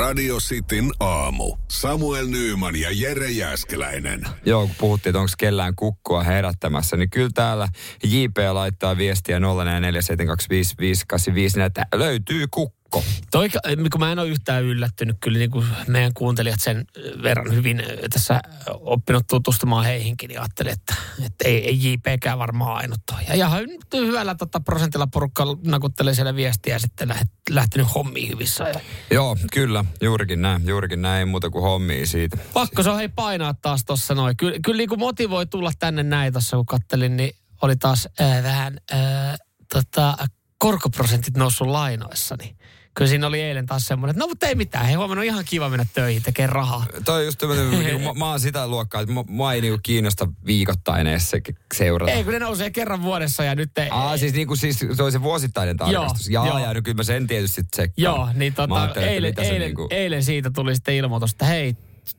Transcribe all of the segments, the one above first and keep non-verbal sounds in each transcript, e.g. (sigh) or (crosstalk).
Radio Cityn aamu. Samuel Nyyman ja Jere Jäskeläinen. Joo, kun puhuttiin, että onko kellään kukkua herättämässä, niin kyllä täällä JP laittaa viestiä 0447255854, että löytyy kukko. Toi, kun mä en ole yhtään yllättynyt, kyllä niin kuin meidän kuuntelijat sen verran hyvin tässä oppinut tutustumaan heihinkin, niin ajattelin, että, että ei, ei JPkään varmaan ainut. Ja ihan hyvällä tota, prosentilla porukka nakuttelee siellä viestiä ja sitten läht, lähtenyt hommiin hyvissä. Ja... Joo, kyllä, juurikin näin, juurikin näin, ei muuta kuin hommia siitä. Pakko se on hei painaa taas tuossa noin. Kyllä, kyllä niin kuin motivoi tulla tänne näin tuossa, kun kattelin, niin oli taas äh, vähän äh, tota, korkoprosentit noussut lainoissa, niin kyllä siinä oli eilen taas semmoinen, että no mutta ei mitään, hei huomenna on ihan kiva mennä töihin, tekee rahaa. Toi on just niin (laughs) mä, mä oon sitä luokkaa, että mua ei niinku kiinnosta viikoittain edes se seurata. Ei, kun ne nousee kerran vuodessa ja nyt ei... Aa, siis niinku siis se oli se vuosittainen tarkastus. Joo, Jaa, joo. ja kyllä mä sen tietysti tsekkaan. Joo, niin tota, eilen, eilen, niinku... eilen siitä tuli sitten ilmoitus, että hei,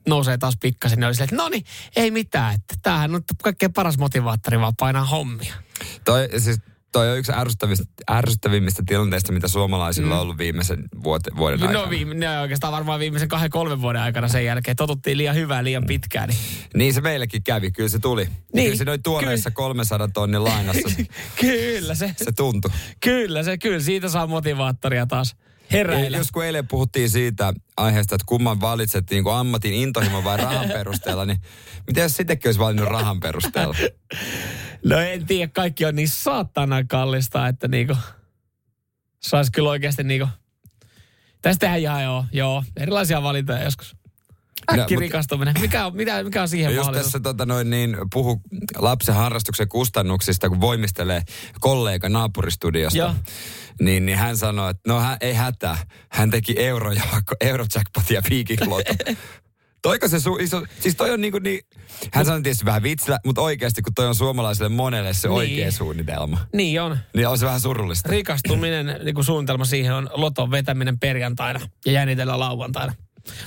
nousee taas pikkasen, niin oli silleen, että no niin, ei mitään, että tämähän on kaikkein paras motivaattori, vaan painaa hommia. Toi, siis toi on yksi ärsyttävimmistä, ärsyttävimmistä tilanteista, mitä suomalaisilla mm. on ollut viimeisen vuote, vuoden no, aikana. No viime, no oikeastaan varmaan viimeisen kahden, kolmen vuoden aikana sen jälkeen. Totuttiin liian hyvää liian pitkään. Niin, niin se meillekin kävi, kyllä se tuli. Niin, kyllä se noin tuoreessa ky- 300 tonnin lainassa. (laughs) kyllä se. Se tuntui. Kyllä se, kyllä siitä saa motivaattoria taas heräillä. Jos kun eilen puhuttiin siitä aiheesta, että kumman valitset niin kuin ammatin intohimo vai rahan perusteella, niin miten jos sittenkin olisi valinnut rahan perusteella? (laughs) No en tiedä, kaikki on niin saatana kallista, että niinku saisi kyllä oikeasti niinku... Tästähän ihan joo, joo, erilaisia valintoja joskus. Äkki no, rikastuminen. Mikä on, mitä, mikä on siihen Jos tässä tota, noin, niin, puhu lapsen harrastuksen kustannuksista, kun voimistelee kollega naapuristudiosta, Joo. niin, niin hän sanoi, että no hän, ei hätää. Hän teki euro, (laughs) eurojackpotia Viking (laughs) Toiko se su, iso, siis toi on niinku niin, hän sanoi tietysti vähän vitsillä, mutta oikeasti kun toi on suomalaiselle monelle se niin. oikea suunnitelma. Niin on. Niin on se vähän surullista. Rikastuminen, (clears throat) niin kuin suunnitelma siihen on loton vetäminen perjantaina ja jännitellä lauantaina.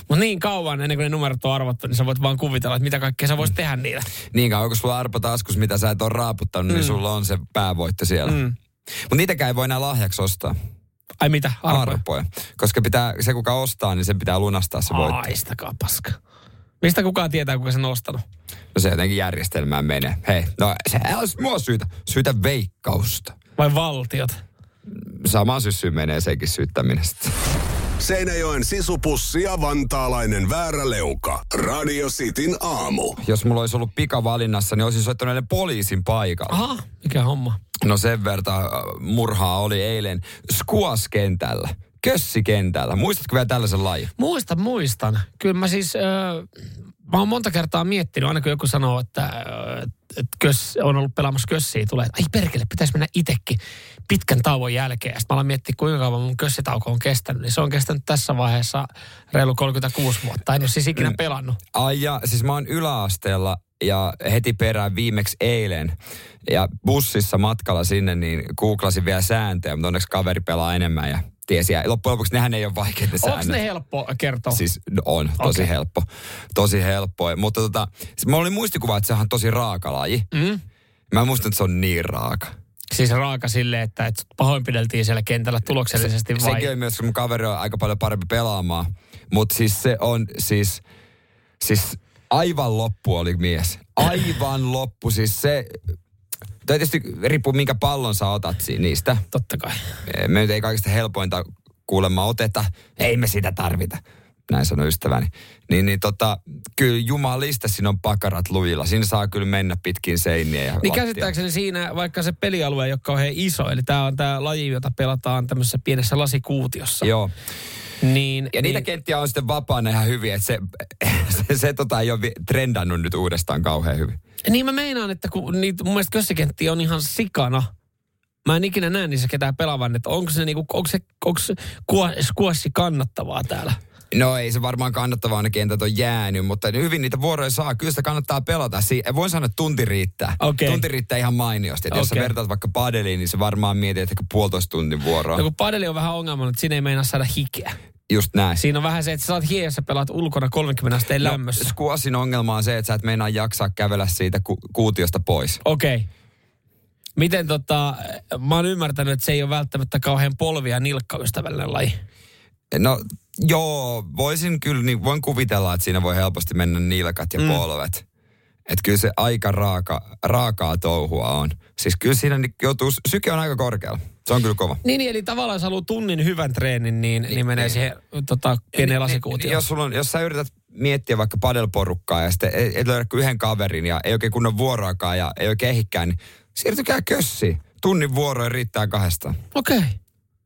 Mutta niin kauan ennen kuin ne numerot on arvottu, niin sä voit vaan kuvitella, että mitä kaikkea sä voisit tehdä niillä. Niin kauan, kun sulla on arpa taskus, mitä sä et ole raaputtanut, niin mm. niin sulla on se päävoitto siellä. Mm. Mutta niitäkään ei voi enää lahjaksi ostaa. Ai mitä? Arpoja. Arpoja. Koska pitää, se kuka ostaa, niin se pitää lunastaa se voitto. Aistakaa paska. Mistä kukaan tietää, kuka sen on ostanut? No se jotenkin järjestelmään menee. Hei, no se olisi mua syytä. Syytä veikkausta. Vai valtiot? Sama syssy menee sekin syyttäminen sitten. Seinäjoen sisupussi ja vantaalainen vääräleuka. Radio Cityn aamu. Jos mulla olisi ollut pikavalinnassa, niin olisin soittanut poliisin paikalla. Aha, mikä homma? No sen verran äh, murhaa oli eilen Skuas-kentällä. Kössikentällä. Muistatko vielä tällaisen lajin? Muistan, muistan. Kyllä mä siis, äh, mä oon monta kertaa miettinyt, aina kun joku sanoo, että, että kös, on ollut pelaamassa kössiä, tulee, että ai perkele, pitäisi mennä itsekin pitkän tauon jälkeen. Sitten mä alan miettiä, kuinka kauan mun kössitauko on kestänyt. Niin se on kestänyt tässä vaiheessa reilu 36 vuotta. En ole siis ikinä mm. pelannut. Ai ja, siis mä oon yläasteella ja heti perään viimeksi eilen. Ja bussissa matkalla sinne niin googlasin vielä sääntöjä, mutta onneksi kaveri pelaa enemmän ja tiesi. Ja loppujen lopuksi nehän ei ole vaikeita säännöt. Onko ne helppo kertoa? Siis no, on, tosi okay. helppo. Tosi helppo. Mutta tota, siis mulla oli muistikuva, että se on tosi raaka laji. Mm. Mä muistan, että se on niin raaka. Siis raaka sille, että, että pahoinpideltiin siellä kentällä tuloksellisesti se, vai? Sekin on myös, kun mun kaveri on aika paljon parempi pelaamaan. Mutta siis se on siis, siis aivan loppu oli mies. Aivan loppu. Siis se, Toi tietysti riippuu, minkä pallon sä otat niistä. Totta kai. Me nyt ei kaikista helpointa kuulemma oteta. Ei me sitä tarvita. Näin sanoi ystäväni. Niin, niin tota, kyllä jumalista siinä on pakarat lujilla. Siinä saa kyllä mennä pitkin seiniä ja Niin käsittääkseni siinä, vaikka se pelialue, joka on iso, eli tämä on tämä laji, jota pelataan tämmöisessä pienessä lasikuutiossa. Joo. Niin, ja niitä niin. kenttiä on sitten vapaana ihan hyvin, että se, (laughs) se, se tota ei ole trendannut nyt uudestaan kauhean hyvin. Niin mä meinaan, että kun niitä, mun mielestä kössikenttiä on ihan sikana. Mä en ikinä näe niissä ketään pelaavan, että onko se, niinku, onko se, onko se kuossi kannattavaa täällä? No ei se varmaan kannattavaa ne kentät on jäänyt, mutta hyvin niitä vuoroja saa. Kyllä sitä kannattaa pelata. Si- voin sanoa, että tunti riittää. Okay. Tunti riittää ihan mainiosti. Okay. Jos sä vertaat vaikka padeliin, niin se varmaan mietit, että puolitoista tunnin vuoroa. No kun padeli on vähän ongelma, että siinä ei meinaa saada hikeä. Just näin. Siinä on vähän se, että sä saat hiessä pelaat ulkona 30 asteen no, lämmössä. Squashin ongelma on se, että sä et meinaa jaksaa kävellä siitä ku- kuutiosta pois. Okei. Okay. Miten tota, mä oon ymmärtänyt, että se ei ole välttämättä kauhean polvia nilkkaystävällinen laji. No Joo, voisin kyllä, niin voin kuvitella, että siinä voi helposti mennä nilkat ja mm. polvet. Että kyllä se aika raaka, raakaa touhua on. Siis kyllä siinä niin joutuu, syke on aika korkealla. Se on kyllä kova. Niin, niin eli tavallaan jos haluaa tunnin hyvän treenin, niin, niin, niin menee siihen tota, pieneen lasikuutioon. Niin, jos, sulla on, jos sä yrität miettiä vaikka padelporukkaa ja sitten ei, ei löydä yhden kaverin ja ei oikein kunnon vuoroakaan ja ei oikein ehikään, niin siirtykää kössiin. Tunnin vuoroja riittää kahdesta. Okei.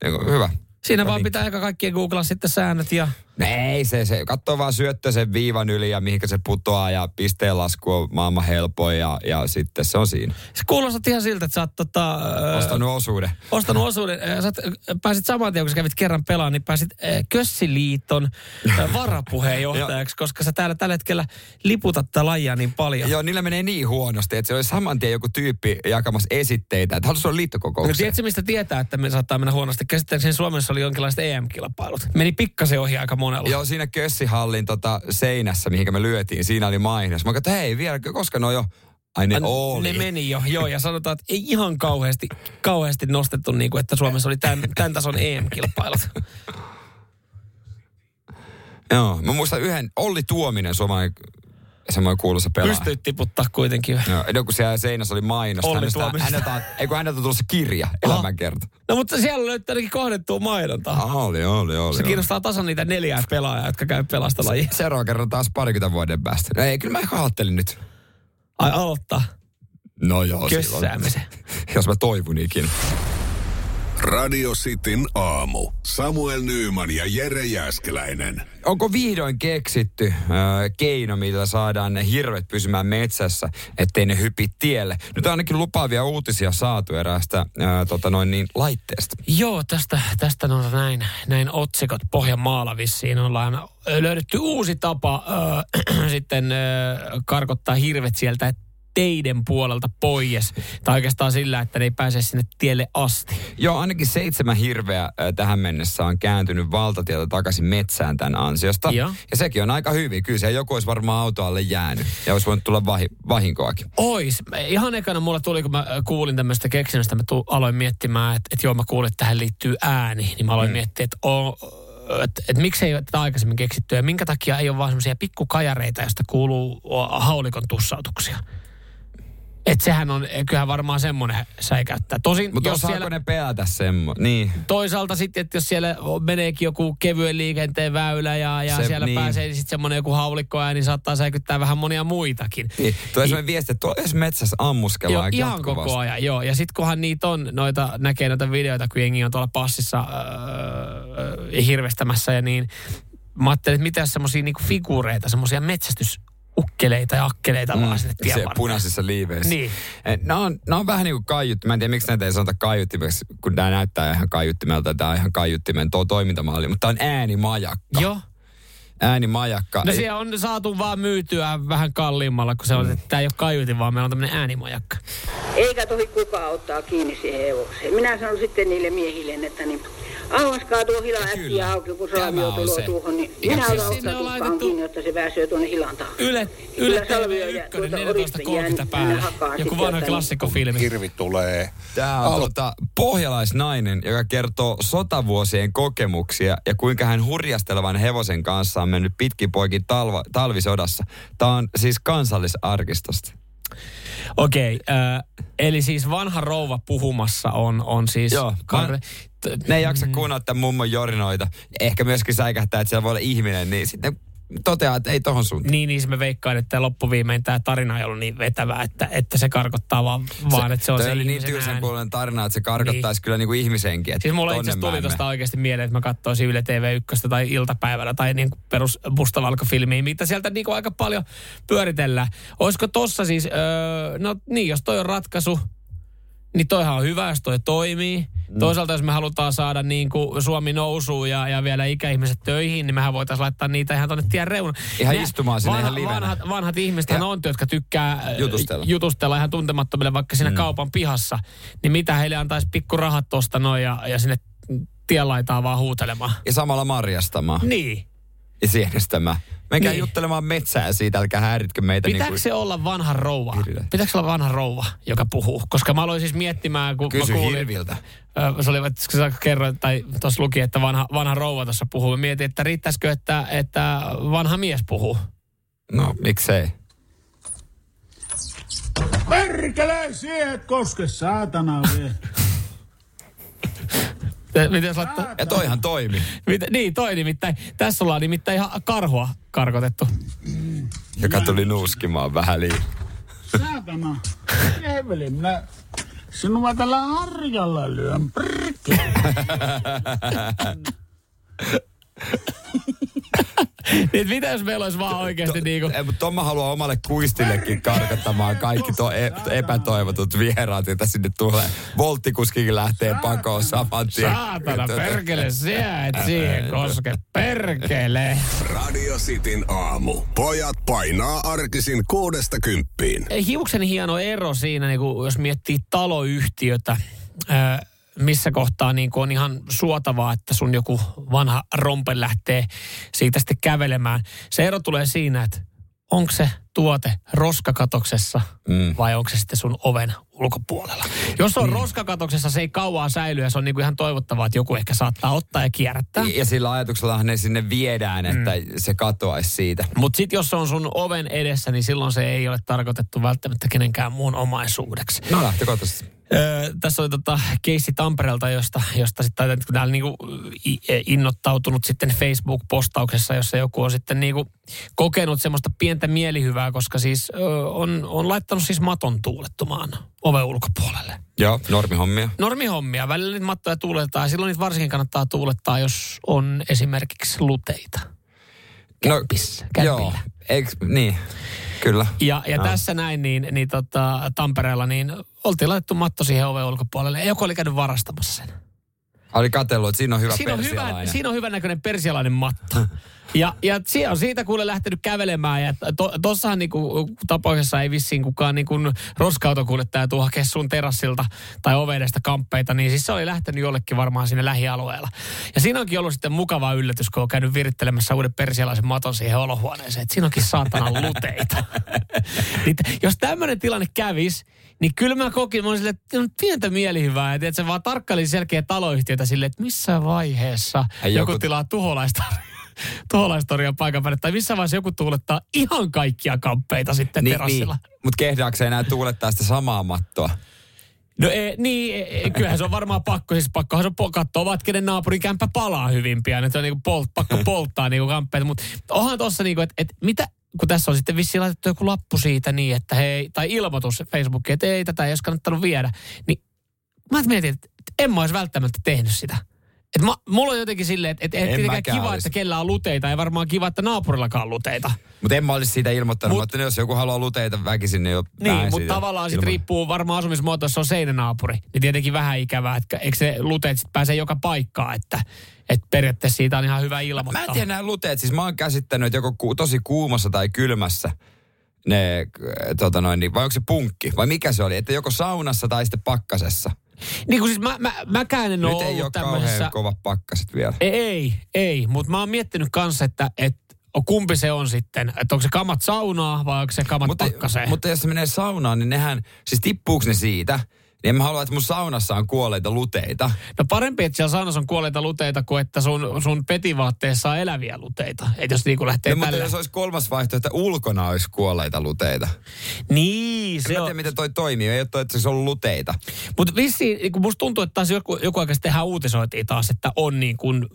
Okay. Hyvä. Siinä vaan pitää aika kaikkien googlaa sitten säännöt ja... Ei, se, se katsoo vaan syöttö sen viivan yli ja mihinkä se putoaa ja pisteen lasku on maailman helpoin ja, ja sitten se on siinä. Se kuulostaa ihan siltä, että sä oot tota, Ostanut osuuden. Ostanut osuuden. Sä oot, pääsit saman tien, kun sä kävit kerran pelaan, niin pääsit Kössiliiton (laughs) varapuheenjohtajaksi, koska sä täällä tällä hetkellä liputat tätä lajia niin paljon. Joo, niillä menee niin huonosti, että se olisi saman tien joku tyyppi jakamassa esitteitä, että haluaisi olla liittokokouksia. No, tiedätkö, mistä tietää, että me saattaa mennä huonosti? Käsittääkseni Suomessa oli jonkinlaiset EM-kilpailut. Meni pikkasen ohi aika monella. Joo, siinä Kössihallin tota, seinässä, mihinkä me lyötiin, siinä oli mainos. Mä katsoin, hei, vielä, koska no jo, Ai ne oli. Ne meni jo, joo, ja sanotaan, että ei ihan kauheasti, kauheasti nostettu, niin kuin, että Suomessa oli tämän, tämän tason EM-kilpailut. joo, mä muistan yhden, Olli Tuominen, suomalainen semmoinen kuuluisa pelaaja. Pystyit tiputtaa kuitenkin. Joo, no, kun siellä seinässä oli mainos. Olli häneltä, häneltä, ei kun häneltä tullut se kirja, elämänkerta. No mutta siellä löytää ainakin kohdettua mainontaa. Ah, oli, oli, oli. Se kiinnostaa tasan niitä neljää pelaajaa, jotka käy pelasta laji. Se, seuraava kerran taas parikymmentä vuoden päästä. No ei, kyllä mä ehkä ajattelin nyt. Ai aloittaa? No joo, Kössäämisen. (laughs) Jos mä toivun ikinä. Radio Cityn aamu. Samuel Nyyman ja Jere Jäskeläinen. Onko vihdoin keksitty äh, keino, millä saadaan ne hirvet pysymään metsässä, ettei ne hypi tielle? Nyt on ainakin lupaavia uutisia saatu eräästä äh, tota noin niin, laitteesta. Joo, tästä, tästä on näin, näin otsikot Pohjanmaalla vissiin. Ollaan löydetty uusi tapa äh, (clears throat) sitten äh, karkottaa hirvet sieltä teiden puolelta pois. Tai oikeastaan sillä, että ne ei pääse sinne tielle asti. Joo, ainakin seitsemän hirveä äh, tähän mennessä on kääntynyt valtatieltä takaisin metsään tämän ansiosta. Ja, ja sekin on aika hyvin. Kyllä se joku olisi varmaan autoalle jäänyt ja olisi voinut tulla vahi, vahinkoakin. Ois. Ihan ekana mulla tuli, kun mä kuulin tämmöistä keksinnöstä, mä tu- aloin miettimään, että, että joo mä kuulin, että tähän liittyy ääni. Niin mä aloin mm. miettiä, että on, että et miksei ole tätä aikaisemmin keksitty ja minkä takia ei ole vaan semmoisia pikkukajareita, joista kuuluu haulikon tussautuksia. Että sehän on, kyllähän varmaan semmoinen säikäyttää. Tosin, Mutta jos siellä, ne pelätä semmoinen? Niin. Toisaalta sitten, että jos siellä meneekin joku kevyen liikenteen väylä ja, ja Se, siellä niin. pääsee niin sitten semmoinen joku haulikko niin saattaa säikyttää vähän monia muitakin. Niin. Tuo semmoinen viesti, että tuolla metsässä ammuskellaan joo, ihan koko ajan, joo. Ja sitten kunhan niitä on, noita, näkee noita videoita, kun jengi on tuolla passissa öö, hirvestämässä ja niin, mä ajattelin, että mitä semmoisia niinku figureita, semmoisia metsästys ukkeleita ja akkeleita mm, vaan sinne tien Se punaisissa liiveissä. Niin. Ne on, ne on vähän niin kuin kaiutti. Mä en tiedä, miksi näitä ei sanota kaiuttimeksi, kun nämä näyttää ihan kaiuttimelta. Tämä on ihan kaiuttimen tuo toimintamalli, mutta tämä on äänimajakka. Joo äänimajakka. No siellä on saatu vaan myytyä vähän kalliimmalla, kun se on, että tämä ei ole kaiutin, vaan meillä on tämmöinen äänimajakka. Eikä tohi kukaan ottaa kiinni siihen hevokseen. Minä sanon sitten niille miehille, että niin, Avaskaa tuo hilan äkkiä auki, kun Salvio tulee tuohon, niin minä otan otsatukkaan kiinni, että se pääsee tuonne hilan taakse. Yle, Yle TV 1, 14.30 päällä. Joku vanha klassikkofilmi. Hirvi tulee. Tämä on tuota, pohjalaisnainen, joka kertoo sotavuosien kokemuksia ja kuinka hän hurjastelevan hevosen kanssa on mennyt pitkin poikin talva, talvisodassa. Tämä on siis kansallisarkistosta. Okei, okay, äh, eli siis vanha rouva puhumassa on, on siis... Joo, Karre. ne ei jaksa kuunnella tämän mummon jorinoita. Ehkä myöskin säikähtää, että siellä voi olla ihminen, niin sitten toteaa, että ei tohon suuntaan. Niin, niin me veikkaan, että loppuviimein tämä tarina ei ollut niin vetävä, että, että se karkottaa vaan, vaan että se on se oli niin tylsän kuulonen tarina, että se karkottaisi niin. kyllä niin kuin ihmisenkin. Että siis mulla itse asiassa tuli tuosta oikeasti mieleen, että mä katsoisin Yle TV1 tai iltapäivällä tai niin kuin perus mustavalkofilmiä, mitä sieltä niin kuin aika paljon pyöritellään. Olisiko tossa siis, öö, no niin, jos toi on ratkaisu, niin toihan on hyvä, jos toi toimii. Mm. Toisaalta jos me halutaan saada niin kuin Suomi nousuun ja, ja vielä ikäihmiset töihin, niin mehän voitaisiin laittaa niitä ihan tuonne tien reunaan. Ihan ne, istumaan sinne vanha, ihan vanhat, vanhat ihmiset on, jotka tykkää äh, jutustella, jutustella ihan tuntemattomille vaikka siinä mm. kaupan pihassa. Niin mitä heille antaisi pikku rahat tuosta noin ja, ja sinne tien laitaa vaan huutelemaan. Ja samalla marjastamaan. Niin. Ja sienestämään. Menkää niin. juttelemaan metsää siitä, älkää häiritkö meitä. Pitääkö niin kuin... se olla vanha rouva? Hirveä. Pitääkö se olla vanha rouva, joka puhuu? Koska mä aloin siis miettimään, kun Kysy mä kuulin... Hirviltä. Se oli, että sä kerroit, tai tuossa luki, että vanha, vanha rouva tuossa puhuu. Mä mietin, että riittäisikö, että, että vanha mies puhuu. No, miksei. Perkele, siihen koske, saatana vielä. Miten laittaa? Ja toihan toimi. Mit, niin, toi nimittäin. Tässä ollaan nimittäin ihan karhua karkotettu. Joka tuli nuuskimaan vähän liian. Saatana. Eveli, minä sinua tällä harjalla lyön. (laughs) (laughs) niin mitä jos meillä olisi vaan oikeasti to, niinku... Ei, mutta Tomma haluaa omalle kuistillekin karkottamaan kaikki to, e, epätoivotut vieraat, joita sinne tulee. Volttikuskikin lähtee pakoon saman tien. Saatana, perkele, sä et siihen koske. Perkele. Radio Cityn aamu. Pojat painaa arkisin kuudesta kymppiin. Hiuksen hieno ero siinä, niin kun, jos miettii taloyhtiötä. Äh, missä kohtaa niin on ihan suotavaa, että sun joku vanha rompe lähtee siitä sitten kävelemään. Se ero tulee siinä, että onko se tuote roskakatoksessa mm. vai onko se sitten sun oven ulkopuolella. Jos on mm. roskakatoksessa, se ei kauaa säily ja se on niinku ihan toivottavaa, että joku ehkä saattaa ottaa ja kierrättää. Ja sillä ajatuksella ne sinne viedään, että mm. se katoaisi siitä. Mutta sitten jos se on sun oven edessä, niin silloin se ei ole tarkoitettu välttämättä kenenkään muun omaisuudeksi. No lähtökohtaisesti. Öö, tässä oli tota keissi Tampereelta, josta, josta sitten täällä niinku innottautunut sitten Facebook-postauksessa, jossa joku on sitten niinku kokenut semmoista pientä mielihyvää, koska siis ö, on, on laittanut siis maton tuulettumaan oven ulkopuolelle. Joo, normihommia. Normihommia. Välillä niitä mattoja tuulettaa ja silloin niitä varsinkin kannattaa tuulettaa, jos on esimerkiksi luteita. Kämpissä, no, joo, eikö, niin. Kyllä. Ja, ja no. tässä näin, niin, niin tota, Tampereella, niin oltiin laitettu matto siihen oven ulkopuolelle. Joku oli käynyt varastamassa sen. Oli katsellut, että siinä on hyvä siinä on hyvä, siinä on hyvän näköinen persialainen matto. Ja, ja on siitä kuule lähtenyt kävelemään ja to, tossahan niinku, tapauksessa ei vissiin kukaan niinku roska-autokuljettaja tuu hakea sun terassilta tai ovedesta kamppeita, niin siis se oli lähtenyt jollekin varmaan sinne lähialueella. Ja siinä onkin ollut sitten mukava yllätys, kun on käynyt virittelemässä uuden persialaisen maton siihen olohuoneeseen, että siinä onkin saatana luteita. (laughs) niin, jos tämmöinen tilanne kävis, niin kyllä mä kokin, mä sille, että on pientä mielihyvää. Että se vaan tarkkaili selkeä taloyhtiötä sille, että missä vaiheessa joku, joku tilaa tuholaista (laughs) tuholaistorian paikan päälle. Tai missä vaiheessa joku tuulettaa ihan kaikkia kamppeita sitten niin, terassilla. Niin. Mutta kehdaako enää tuulettaa sitä samaa mattoa? No ei, niin, e, e, kyllähän se on varmaan pakko, siis pakkohan se on katsoa, ovat kenen naapurin kämppä palaa hyvin pian, että se on niinku polt, pakko (laughs) polttaa niinku kamppeita, mutta onhan tuossa niinku, että et mitä, kun tässä on sitten vissiin laitettu joku lappu siitä niin, että hei, tai ilmoitus Facebookiin, että ei tätä ei olisi kannattanut viedä, niin mä mietin, että en mä olisi välttämättä tehnyt sitä. Et ma, mulla on jotenkin silleen, että et, et tietenkään kiva, olisi. että kellä on luteita, ei varmaan kiva, että naapurillakaan on luteita. Mutta en mä olisi siitä ilmoittanut, Mut, mutta jos joku haluaa luteita väkisin, niin jo Niin, mutta tavallaan sitten riippuu varmaan asumismuoto, jos se on seinänaapuri, niin tietenkin vähän ikävää, että eikö se luteet sitten pääse joka paikkaan, että et periaatteessa siitä on ihan hyvä ilmoittaa. Mä en tiedä nämä luteet, siis mä oon käsittänyt, että joko ku, tosi kuumassa tai kylmässä ne, tota noin, niin, vai onko se punkki, vai mikä se oli, että joko saunassa tai sitten pakkasessa. Niin kuin siis mä, mä, mäkään en Nyt ole ei ole tämmöisessä... kova pakkaset vielä. Ei, ei, ei mutta mä oon miettinyt kanssa, että, että kumpi se on sitten? Että onko se kamat saunaa vai onko se kamat mutta, pakkaseen? Mutta jos se menee saunaan, niin nehän, siis tippuuko ne siitä? Niin mä halua, että mun saunassa on kuolleita luteita. No parempi, että siellä saunassa on kuolleita luteita, kuin että sun, sun petivaatteessa on eläviä luteita. Että jos niinku lähtee no, mutta jos olisi kolmas vaihtoehto, että ulkona olisi kuolleita luteita. Niin, se en on... tiedä, miten toi toimii. Ei ole toi, että se on luteita. Mutta vissiin, niin kun musta tuntuu, että taas joku, joku aika tehdään uutisoitiin taas, että on niin kuin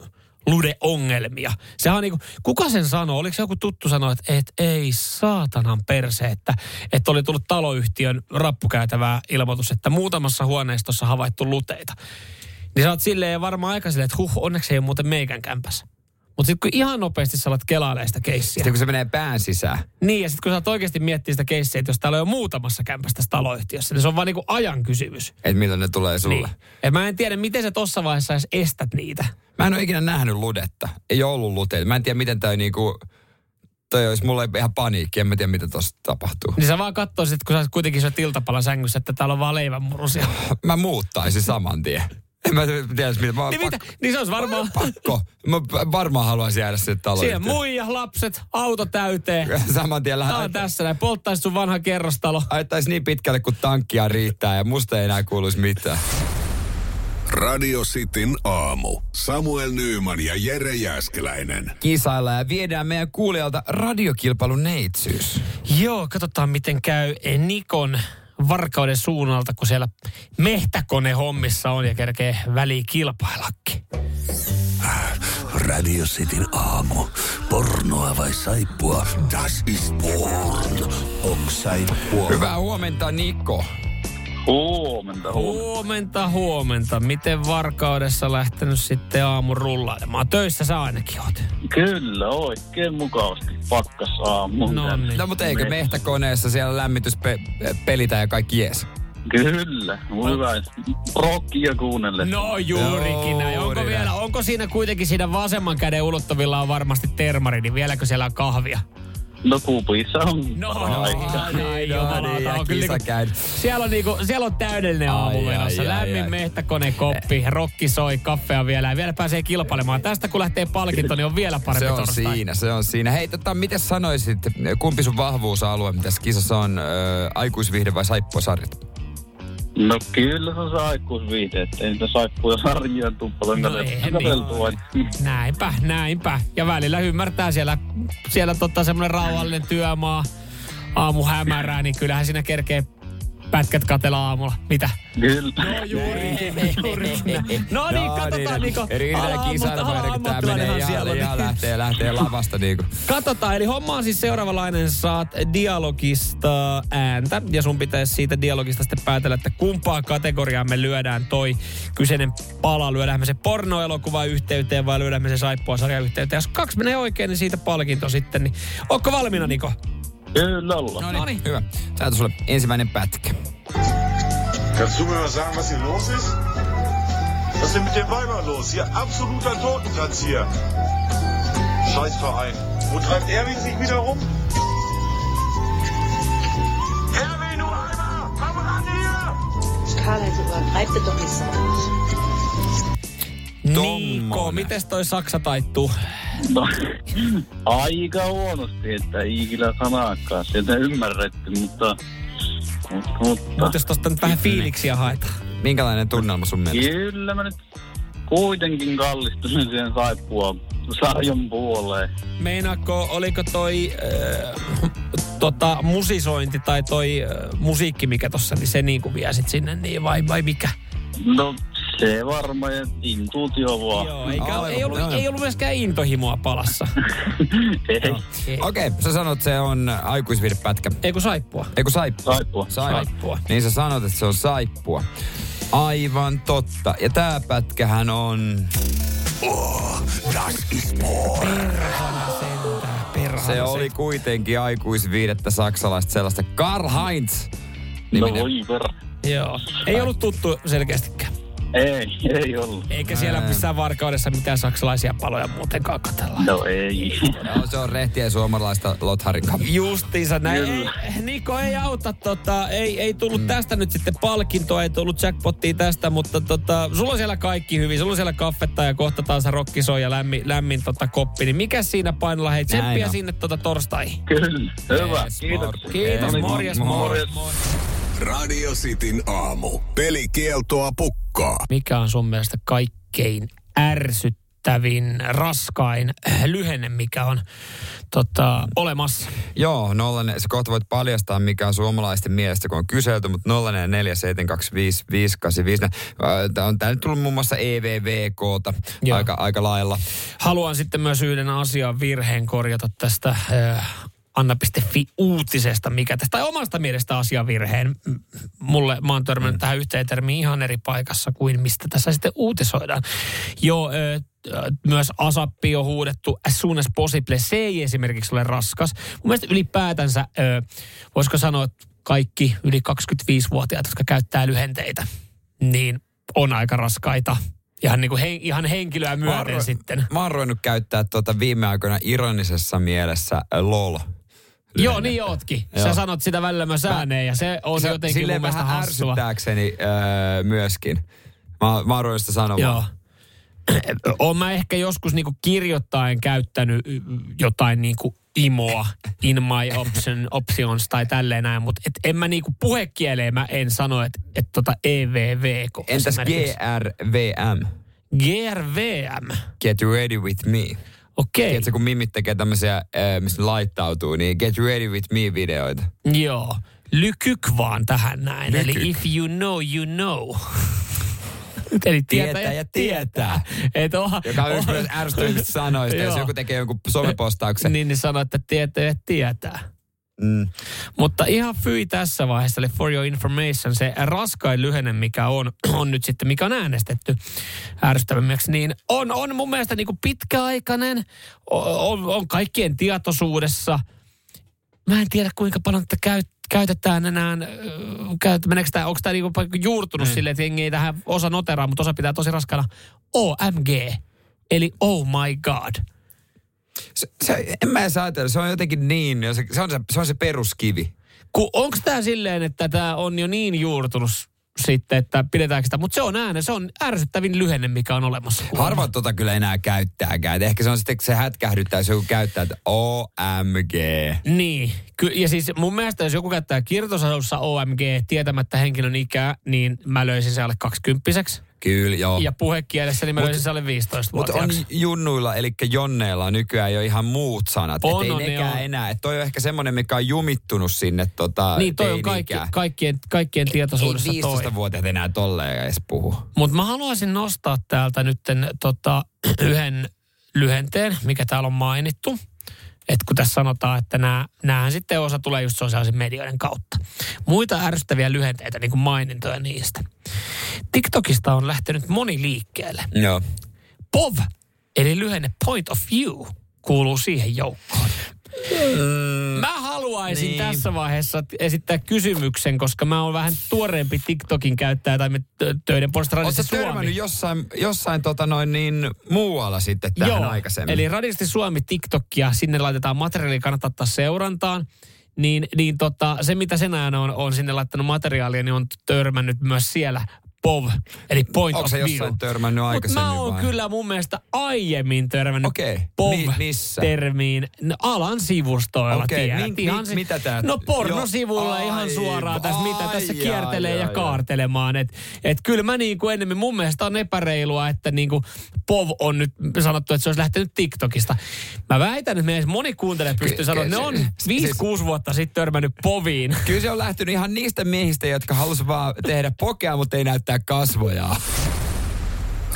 ludeongelmia. Sehän on niinku, kuka sen sanoo? Oliko se joku tuttu sanoa, että et, ei saatanan perse, että, että oli tullut taloyhtiön rappukäytävää ilmoitus, että muutamassa huoneistossa havaittu luteita. Niin sä oot silleen varmaan aika silleen, että huh, onneksi ei ole muuten meikän kämpässä. Mutta sitten kun ihan nopeasti sä alat kelailemaan sitä keissiä. Sitten kun se menee pään sisään. Niin, ja sitten kun sä oot oikeasti miettiä sitä keissiä, että jos täällä on jo muutamassa kämpässä tässä taloyhtiössä, niin se on vaan niinku ajan kysymys. Että milloin ne tulee sulle. Niin. Et mä en tiedä, miten sä tossa vaiheessa edes estät niitä. Mä en ole ikinä nähnyt ludetta. Ei ole ollut luteita. Mä en tiedä, miten toi niinku toi olisi mulle ihan paniikki, en mä tiedä mitä tuossa tapahtuu. Niin sä vaan katsoisit, kun sä kuitenkin se tiltapalan sängyssä, että täällä on vaan leivänmurusia. (laughs) mä muuttaisin saman tien. En mä tiedä, mitä. Mä niin, mitä? niin se olisi varmaan... Pakko. Mä varmaan haluaisin jäädä sitten taloon. Siihen muija, lapset, auto täyteen. (laughs) Saman tien lähdet. Tää on tässä näin. Polttaisi sun vanha kerrostalo. Aittaisi niin pitkälle, kun tankkia riittää ja musta ei enää kuuluisi mitään. Radio Cityn aamu. Samuel Nyyman ja Jere Jäskeläinen. Kisailla ja viedään meidän kuulijalta radiokilpailun neitsyys. Joo, katsotaan miten käy Nikon varkauden suunnalta, kun siellä mehtäkone hommissa on ja kerkee väliin kilpaillakin. Radio Cityn aamu. Pornoa vai saippua? Das ist porn. Onks saippua? Hyvää huomenta, Niko. Huomenta, huomenta. Huomenta, huomenta. Miten Varkaudessa lähtenyt sitten aamu rullailemaan? Töissä sä ainakin oot. Kyllä, oikein mukavasti pakkas aamu. No, niin. no mutta eikö mehtäkoneessa siellä lämmityspelitä ja kaikki jees? Kyllä, hyvä. Rockia kuunnelle. No juurikin näin. Onko, vielä, onko siinä kuitenkin siinä vasemman käden ulottuvilla on varmasti termari, niin vieläkö siellä on kahvia? No kupissa on no, aika. No, niin, no, niin, kyllä niinku, siellä, on niinku, siellä on täydellinen aamu ai, menossa. Ai, Lämmin ai, mehtäkone, koppi, rokki soi, kaffea vielä ja vielä pääsee kilpailemaan. Tästä kun lähtee palkinto, niin on vielä parempi Se on torstai. siinä, se on siinä. Hei, tota, miten sanoisit, kumpi sun vahvuusalue, mitä tässä kisassa on, äh, aikuisviihde vai saippuasarjat? No kyllä se on se aikuisviihde, ettei niitä saippuja sarjia tuu paljon no niin. Näinpä, näinpä. Ja välillä ymmärtää siellä, siellä tota semmoinen rauhallinen työmaa, aamu hämärää, niin kyllähän siinä kerkee pätkät katella aamulla. Mitä? Kyllä. No juurikin, juurikin. No niin, no, katsotaan niin, Niko. Yritetään kisailla, kun tämä menee ihan, ihan lähtee, lähtee lavasta niin kuin. Katsotaan, eli homma on siis seuraavanlainen. Saat dialogista ääntä ja sun pitäisi siitä dialogista sitten päätellä, että kumpaa kategoriaa me lyödään toi kyseinen pala. Lyödään me se pornoelokuva yhteyteen vai lyödään me se saippua sarja yhteyteen. Jos kaksi menee oikein, niin siitä palkinto sitten. Niin, Ootko valmiina, Niko? Kyllä ollaan. No niin, hyvä. Täältä sulle ensimmäinen pätkä. Kannst du mir mal sagen, was hier los ist? Was ist denn mit den Weibern los? Hier absoluter Totentanz hier. Scheißverein. Wo treibt Erwin sich wieder rum? Erwin, du Eimer! Komm ran hier! Karl, also übertreib doch nicht so. Nico, miten toi Saksa taittuu? No, aika huonosti, että ei kyllä sanaakaan sieltä ymmärretty, mutta... Mutta, mutta, mutta jos tosta nyt vähän fiiliksiä haetaan. Minkälainen tunnelma sun mielestä? Kyllä mä nyt kuitenkin kallistuin siihen saippua sarjan puoleen. Meinaako, oliko toi äh, tota, musisointi tai toi äh, musiikki, mikä tossa, niin se niin kuin vie sit sinne, niin vai, vai mikä? No se varmaan ja intuutio vaan. Joo, eikä, oh, ei, ollut, no. ei ollut myöskään intohimoa palassa. (laughs) ei. No. Okei, okay, sä sanot, se on aikuisviidepätkä. Ei kun saippua. Ei kun saippua. Saippua. saippua. saippua. Niin sä sanot, että se on saippua. Aivan totta. Ja tää pätkähän on... Oh, das ist Perhana sentään, perhana Se oli kuitenkin aikuisviidettä saksalaista sellaista Karl Heinz. No voi Joo. Ei ollut tuttu selkeästikään. Ei, ei ollut. Eikä siellä Ää. missään varkaudessa mitään saksalaisia paloja muutenkaan katella. No ei. No, se on rehtiä suomalaista Lotharin Justiinsa näin. Ei, Niko ei auta, tota, ei, ei tullut mm. tästä nyt sitten palkintoa, ei tullut jackpottia tästä, mutta tota, sulla on siellä kaikki hyvin. Sulla on siellä kaffetta ja kohta taas rokkisoi ja lämmin, lämmin tota koppi. Niin mikä siinä painolla? Hei, tsemppiä sinne tota torstaihin. Kyllä, hyvä. Yes, Kiitos. Kiitos, morjes, morjes. morjes. Radio Cityn aamu. Pelikieltoa pukkaa. Mikä on sun mielestä kaikkein ärsyttävin, raskain lyhenne, mikä on tota, olemassa? Joo, 0, sä kohta voit paljastaa, mikä on suomalaisten mielestä, kun on kyselty, mutta 047255855. Tämä on täällä tullut muun muassa EVVKta aika, aika lailla. Haluan sitten myös yhden asian virheen korjata tästä äh, Anna.fi uutisesta, mikä tästä, tai omasta mielestä asiavirheen. Mulle, mä oon törmännyt mm. tähän yhteen termiin ihan eri paikassa kuin mistä tässä sitten uutisoidaan. Joo, ö, myös asappi on huudettu as soon as possible. Se ei esimerkiksi ole raskas. Mun mielestä ylipäätänsä, ö, voisiko sanoa, että kaikki yli 25-vuotiaat, jotka käyttää lyhenteitä, niin on aika raskaita ihan, niin kuin hen, ihan henkilöä myöten sitten. Mä oon ruvennut käyttää tuota viime aikoina ironisessa mielessä LOL Joo, niin ootkin. Sä Joo. sanot sitä välillä myös ääneen ja se on se, jotenkin mun mielestä hassua. ärsyttääkseni öö, myöskin. Mä Mä, oon sitä sanomaan. Joo. (clears throat) Oon mä ehkä joskus niinku kirjoittaen käyttänyt jotain niinku imoa in my option, (laughs) options tai tälleen näin, mutta et en mä niinku puhekieleen mä en sano, että et tota EVV. Entäs GRVM? GRVM? Get ready with me. Okei. Okay. Tiedätkö, kun mimit tekee tämmöisiä, äh, missä laittautuu, niin get ready with me videoita. Joo. Lykyk vaan tähän näin. Lykyk. Eli if you know, you know. (laughs) Eli tietää, Tietää ja tietää. Et oha, Joka on yksi myös ärsyttävistä sanoista, jos (laughs) joku tekee jonkun somepostauksen. Niin, niin sano, että tietää ja tietää. Mm. Mutta ihan fyi tässä vaiheessa, eli for your information, se raskain lyhenne, mikä on, (clears throat) on nyt sitten, mikä on äänestetty ärsyttävämmäksi, niin on, on mun mielestä niin kuin pitkäaikainen, on, on kaikkien tietoisuudessa. Mä en tiedä, kuinka paljon tätä käyt, käytetään enää, käyt, meneekö tämä, onko tämä niinku juurtunut Mm. silleen, että jengi ei tähän osa noteraa, mutta osa pitää tosi raskana. OMG, eli oh my god. Se, se, en mä edes ajatella, se on jotenkin niin, se, se, on se, se on se peruskivi. Onko tämä silleen, että tämä on jo niin juurtunut sitten, että pidetäänkö sitä, mutta se on ääne, se on ärsyttävin lyhenne, mikä on olemassa. Harva tota kyllä enää käyttääkään. Et Ehkä se on sitten, että se hätkähdyttää, jos joku käyttää, että OMG. Niin, ky- ja siis mun mielestä jos joku käyttää kirjoitusalussa OMG tietämättä henkilön ikää, niin mä löysin se alle 20 Kyllä, joo. Ja puhekielessä niin mä Mut- alle 15 Mutta on junnuilla, eli jonneilla nykyään jo ihan muut sanat. On, et on, ei ne nekään on. enää. Et toi on ehkä semmoinen, mikä on jumittunut sinne tota, Niin, toi on kaikki, kaikkien, kaikkien tietoisuudessa Ei toi. 15-vuotiaat enää tolleen edes puhu. Mutta mä haluaisin nostaa täältä nyt tota, (clears throat) yhden lyhenteen, mikä täällä on mainittu. Että kun tässä sanotaan, että nämä, näähän sitten osa tulee just sosiaalisen medioiden kautta. Muita ärsyttäviä lyhenteitä, niin kuin mainintoja niistä. TikTokista on lähtenyt moni liikkeelle. Joo. POV, eli lyhenne Point of View, kuuluu siihen joukkoon. Mä haluaisin niin. tässä vaiheessa esittää kysymyksen, koska mä oon vähän tuoreempi TikTokin käyttäjä tai me tö- töiden puolesta Oletko Radisti Suomi. törmännyt jossain, jossain tota noin niin muualla sitten tähän Joo, aikaisemmin? eli Radisti Suomi TikTokia, sinne laitetaan materiaalia, kannattaa ottaa seurantaan. Niin, niin tota, se, mitä sen ajan on, on sinne laittanut materiaalia, niin on törmännyt myös siellä POV, eli Point Onko of View. jossain törmännyt aikaisemmin mä oon vai? kyllä mun mielestä aiemmin törmännyt Okei, POV mi- no, alan sivustoilla. Tiedät. mi- mi- Ihan se- mitä tää- No pornosivuilla Joo, ihan ai- suoraan tässä, mitä tässä ai- kiertelee ai- ja ai- kaartelemaan. Et, et kyllä mä niin kuin enemmän, mun mielestä on epäreilua, että niin kuin POV on nyt sanottu, että se olisi lähtenyt TikTokista. Mä väitän, että meidän moni kuuntelija pystyy Ky- sanoa, että ne on siis- 5-6 vuotta sitten törmännyt POViin. Kyllä se on lähtenyt ihan niistä miehistä, jotka halusivat vaan tehdä pokea, mutta ei näyttää kasvoja.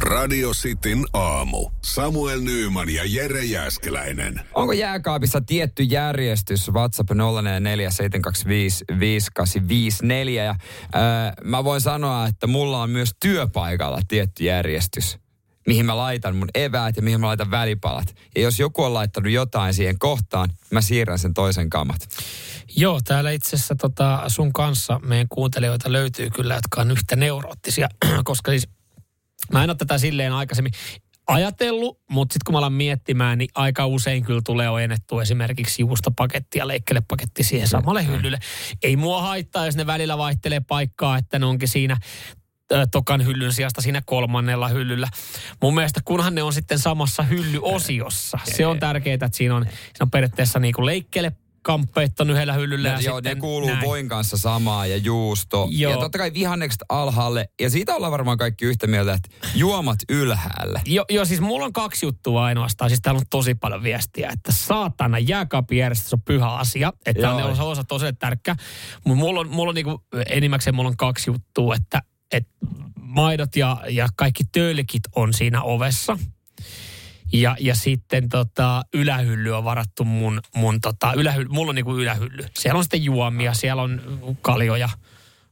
Radio Cityn aamu. Samuel Nyyman ja Jere Jäskeläinen. Onko jääkaapissa tietty järjestys? WhatsApp 0447255854. Ja, ää, mä voin sanoa, että mulla on myös työpaikalla tietty järjestys mihin mä laitan mun eväät ja mihin mä laitan välipalat. Ja jos joku on laittanut jotain siihen kohtaan, mä siirrän sen toisen kamat. Joo, täällä itse asiassa tota, sun kanssa meidän kuuntelijoita löytyy kyllä, jotka on yhtä neuroottisia, (clears throat) koska siis mä en ole tätä silleen aikaisemmin ajatellut, mutta sitten kun mä alan miettimään, niin aika usein kyllä tulee ojennettu esimerkiksi juustopaketti ja leikkelepaketti siihen samalle hyllylle. Ei mua haittaa, jos ne välillä vaihtelee paikkaa, että ne onkin siinä tokan hyllyn sijasta siinä kolmannella hyllyllä. Mun mielestä kunhan ne on sitten samassa hyllyosiossa. Se on tärkeää, että siinä on, siinä on periaatteessa niin kuin leikkele kamppeet on yhdellä hyllyllä. Ja joo, sitten ne kuuluu näin. voin kanssa samaa ja juusto. Joo. Ja totta kai vihannekset alhaalle. Ja siitä ollaan varmaan kaikki yhtä mieltä, että juomat ylhäällä. Joo, jo, siis mulla on kaksi juttua ainoastaan. Siis täällä on tosi paljon viestiä, että saatana jääkaapijärjestys on pyhä asia. Että Joo. on osa, osa tosi tärkeä. Mutta mulla on, mulla on niinku, enimmäkseen mulla on kaksi juttua, että et maidot ja, ja kaikki tölkit on siinä ovessa. Ja, ja sitten tota, ylähylly on varattu mun, mun tota, ylähylly, mulla on niinku ylähylly. Siellä on sitten juomia, siellä on kaljoja,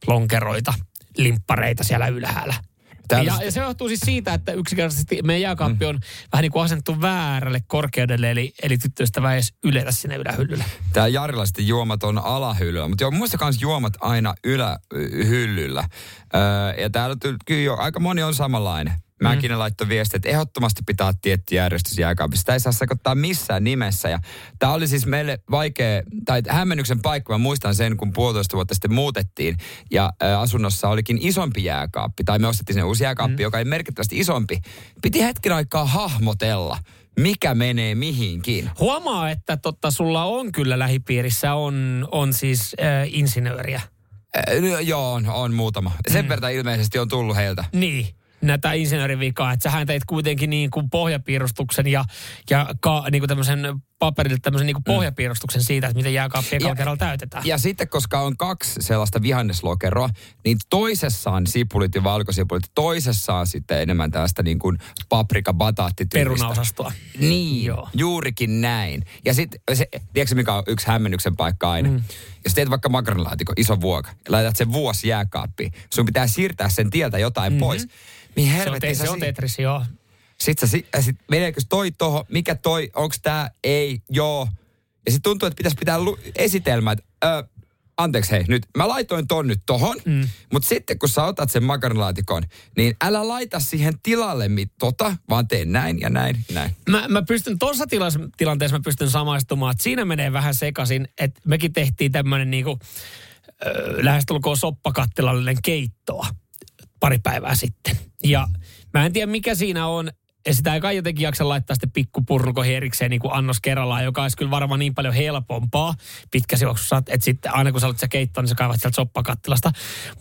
lonkeroita, limppareita siellä ylhäällä. Täällä Ja, ja se johtuu siis siitä, että yksinkertaisesti meidän jääkaappi on vähän niin kuin asennettu väärälle korkeudelle, eli, eli tyttöystävä ei edes yletä sinne ylähyllylle. Tää Jarilla sitten juomat on alahyllyllä, mutta joo, muista kans juomat aina ylähyllyllä. Öö, ja täällä kyllä jo, aika moni on samanlainen. Mäkinen mm. laittoi viesti, että ehdottomasti pitää tietty järjestys jääkaapissa. Sitä ei saa sekoittaa missään nimessä. Ja tämä oli siis meille vaikea, tai hämmennyksen paikka. Mä muistan sen, kun puolitoista vuotta sitten muutettiin. Ja ä, asunnossa olikin isompi jääkaappi. Tai me ostettiin sinne uusi jääkaappi, mm. joka ei merkittävästi isompi. Piti hetken aikaa hahmotella mikä menee mihinkin. Huomaa, että totta, sulla on kyllä lähipiirissä on, on siis äh, insinööriä. Äh, joo, on, on muutama. Sen mm. verran ilmeisesti on tullut heiltä. Niin näitä insinöörivikaa, että sähän teit kuitenkin niin kuin pohjapiirustuksen ja, ja ka, niin kuin tämmöisen paperille tämmöisen niin kuin mm. pohjapiirustuksen siitä, että miten jääkaappi ekalla kerralla täytetään. Ja sitten, koska on kaksi sellaista vihanneslokeroa, niin toisessa on sipulit ja valkosipulit, toisessa on sitten enemmän tästä niin kuin paprika bataatti Perunaosastoa. Niin, Joo. juurikin näin. Ja sitten, tiedätkö mikä on yksi hämmennyksen paikka aina? Mm. Jos teet vaikka makaronilaatikon, iso vuoka, ja laitat sen vuosi jääkaappiin, sun pitää siirtää sen tieltä jotain mm-hmm. pois. Niin helvetti, se on, te- se on Tetris, joo. Sitten sit, sit, meneekö toi toho, mikä toi, onks tää, ei, joo. Ja sitten tuntuu, että pitäisi pitää lu- esitelmä, että ö, anteeksi hei, nyt mä laitoin ton nyt tohon, mm. mutta sitten kun sä otat sen makaronilaatikon, niin älä laita siihen tilalle mit tota, vaan tee näin ja näin, näin. Mä, mä pystyn, tuossa tilanteessa mä pystyn samaistumaan, että siinä menee vähän sekaisin, että mekin tehtiin tämmöinen niinku, äh, lähestulkoon soppakattilallinen keittoa pari päivää sitten. Ja mä en tiedä mikä siinä on, ja sitä ei kai jotenkin jaksa laittaa sitten pikkupurnukoihin erikseen niin kuin annos kerrallaan, joka olisi kyllä varmaan niin paljon helpompaa pitkässä juoksussa, että sitten aina kun sä olet se keittoon, niin sä kaivat sieltä soppakattilasta.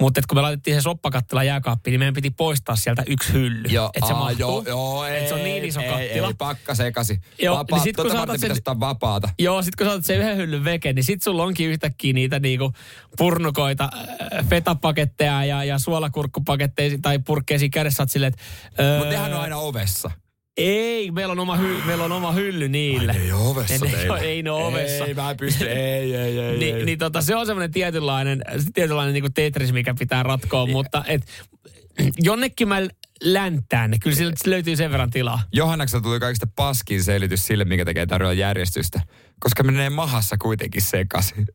Mutta kun me laitettiin se soppakattila jääkaappiin, niin meidän piti poistaa sieltä yksi hylly. Joo, että se aa, joo, joo, ei, se on niin iso ei, kattila. Ei, pakka sekasi. Joo, Vapaa, niin sit, kun tuota sen, ottaa vapaata. Joo, sit kun sä otat sen yhden hyllyn veke, niin sit sulla onkin yhtäkkiä niitä niinku purnukoita, äh, fetapaketteja ja, ja suolakurkkupaketteja tai purkkeisiin kädessä. Silleen, että, öö, Mutta nehän on aina ovessa. Ei, meillä on oma, hy, meillä on oma hylly niille. Ai, ei ole ovessa ne, ei, ei ne ole ovessa. Ei, mä en pysty, (laughs) ei, ei, ei. Ni, ei. Niin tota, se on semmoinen tietynlainen, tietynlainen niin tetris, mikä pitää ratkoa, mutta et, jonnekin mä läntään, niin kyllä sieltä löytyy sen verran tilaa. Johannakselta tuli kaikista paskin selitys sille, mikä tekee tarjolla järjestystä. Koska menee mahassa kuitenkin sekaisin.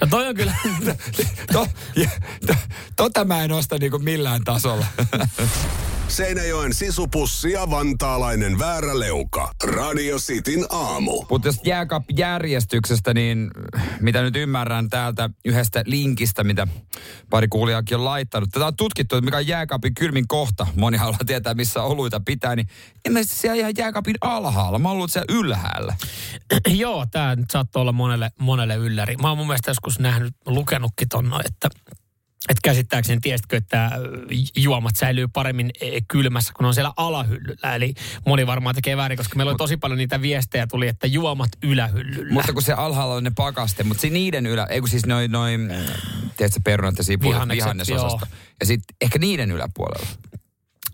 No toi on kyllä... (laughs) to, to, to, tota mä en osta niinku millään tasolla. (laughs) Seinäjoen sisupussi ja vantaalainen vääräleuka. Radio Cityn aamu. Mutta jos jääkaapijärjestyksestä, niin mitä nyt ymmärrän täältä yhdestä linkistä, mitä pari kuulijakin on laittanut. Tätä on tutkittu, että mikä on jääkaapin kylmin kohta. Moni haluaa tietää, missä oluita pitää, niin ilmeisesti siellä ihan jääkaapin alhaalla. Mä oon siellä ylhäällä. (clears throat) Joo, tämä nyt saattoi olla monelle, monelle ylläri. Mä oon mun mielestä joskus nähnyt, lukenutkin ton, että että käsittääkseni tiesitkö, että juomat säilyy paremmin e, kylmässä, kun on siellä alahyllyllä. Eli moni varmaan tekee väärin, koska meillä on tosi paljon niitä viestejä tuli, että juomat ylähyllyllä. Mutta kun se alhaalla on ne pakaste, mutta niiden ylä, ei kun siis noin, noin tiedätkö, perunat ja sipulit vihannesosasta. Ja sitten ehkä niiden yläpuolella.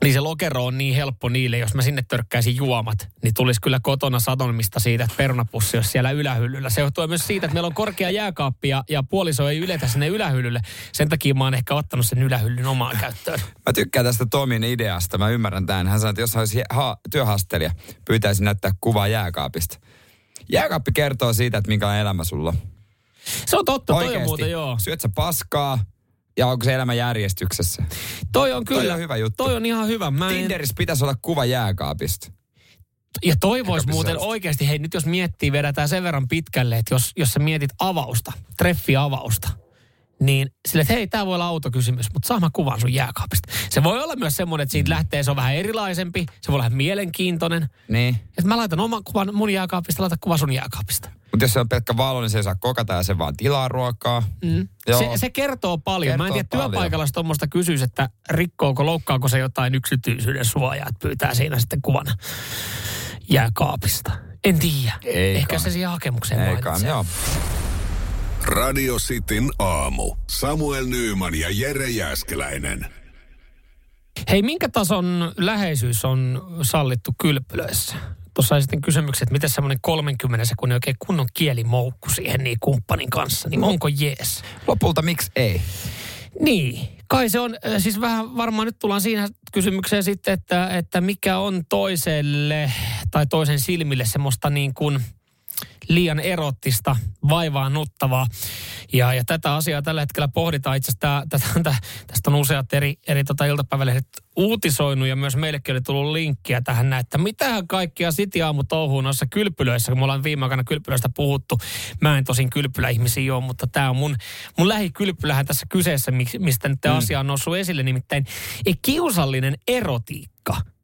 Niin se lokero on niin helppo niille, jos mä sinne törkkäisin juomat, niin tulisi kyllä kotona satomista siitä, että perunapussi olisi siellä ylähyllyllä. Se johtuu myös siitä, että meillä on korkea jääkaappi ja, ja puoliso ei yletä sinne ylähyllylle. Sen takia mä oon ehkä ottanut sen ylähyllyn omaan käyttöön. Mä tykkään tästä Tomin ideasta. Mä ymmärrän tämän. Hän sanoi, että jos olisi ha- työhastelija, pyytäisi näyttää kuvaa jääkaapista. Jääkaappi kertoo siitä, että minkälainen elämä sulla on. Se on totta, Oikeasti. toi on muuten joo. Syöt sä paskaa, ja onko se elämä järjestyksessä? Toi on kyllä. Toi on hyvä juttu. Toi on ihan hyvä. Mä en... Tinderissä pitäisi olla kuva jääkaapista. Ja toivois muuten sellaista. oikeasti, hei nyt jos miettii, vedetään sen verran pitkälle, että jos, jos sä mietit avausta, treffiavausta, niin sille, että hei, tämä voi olla autokysymys, mutta saa mä kuvan sun jääkaapista. Se voi olla myös semmoinen, että siitä mm. lähtee, se on vähän erilaisempi, se voi olla mielenkiintoinen. Niin. Että mä laitan oman kuvan mun jääkaapista, laita kuva sun jääkaapista. Mutta jos se on pelkkä valo, niin se ei saa kokata ja se vaan tilaa ruokaa. Mm. Joo. Se, se kertoo paljon. Kertoo Mä en tiedä, paljon. työpaikalla tuommoista kysyisi, että rikkooko, loukkaako se jotain yksityisyyden suojaa, että pyytää siinä sitten kuvan jääkaapista. En tiedä. Eikä. Ehkä se siihen hakemukseen Eikä, joo. Radio Cityn aamu. Samuel Nyyman ja Jere Jäskeläinen. Hei, minkä tason läheisyys on sallittu kylpylöissä? Tuossa sitten kysymykset, että miten semmoinen 30 sekunnin oikein kunnon kielimoukku siihen niin kumppanin kanssa, niin onko jees? Lopulta miksi ei? Niin, kai se on, äh, siis vähän varmaan nyt tullaan siinä kysymykseen sitten, että, että mikä on toiselle tai toisen silmille semmoista niin kuin liian erottista, vaivaannuttavaa. Ja, ja tätä asiaa tällä hetkellä pohditaan. Itse asiassa tästä, tästä on useat eri, eri tota iltapäivälehdet uutisoinut ja myös meillekin oli tullut linkkiä tähän näin, että mitähän kaikkia City aamu touhuu noissa kylpylöissä, kun me ollaan viime aikana kylpylöistä puhuttu. Mä en tosin kylpyläihmisiä ole, mutta tämä on mun, mun lähikylpylähän tässä kyseessä, mistä nyt mm. asia on noussut esille, nimittäin ei kiusallinen erotiikka –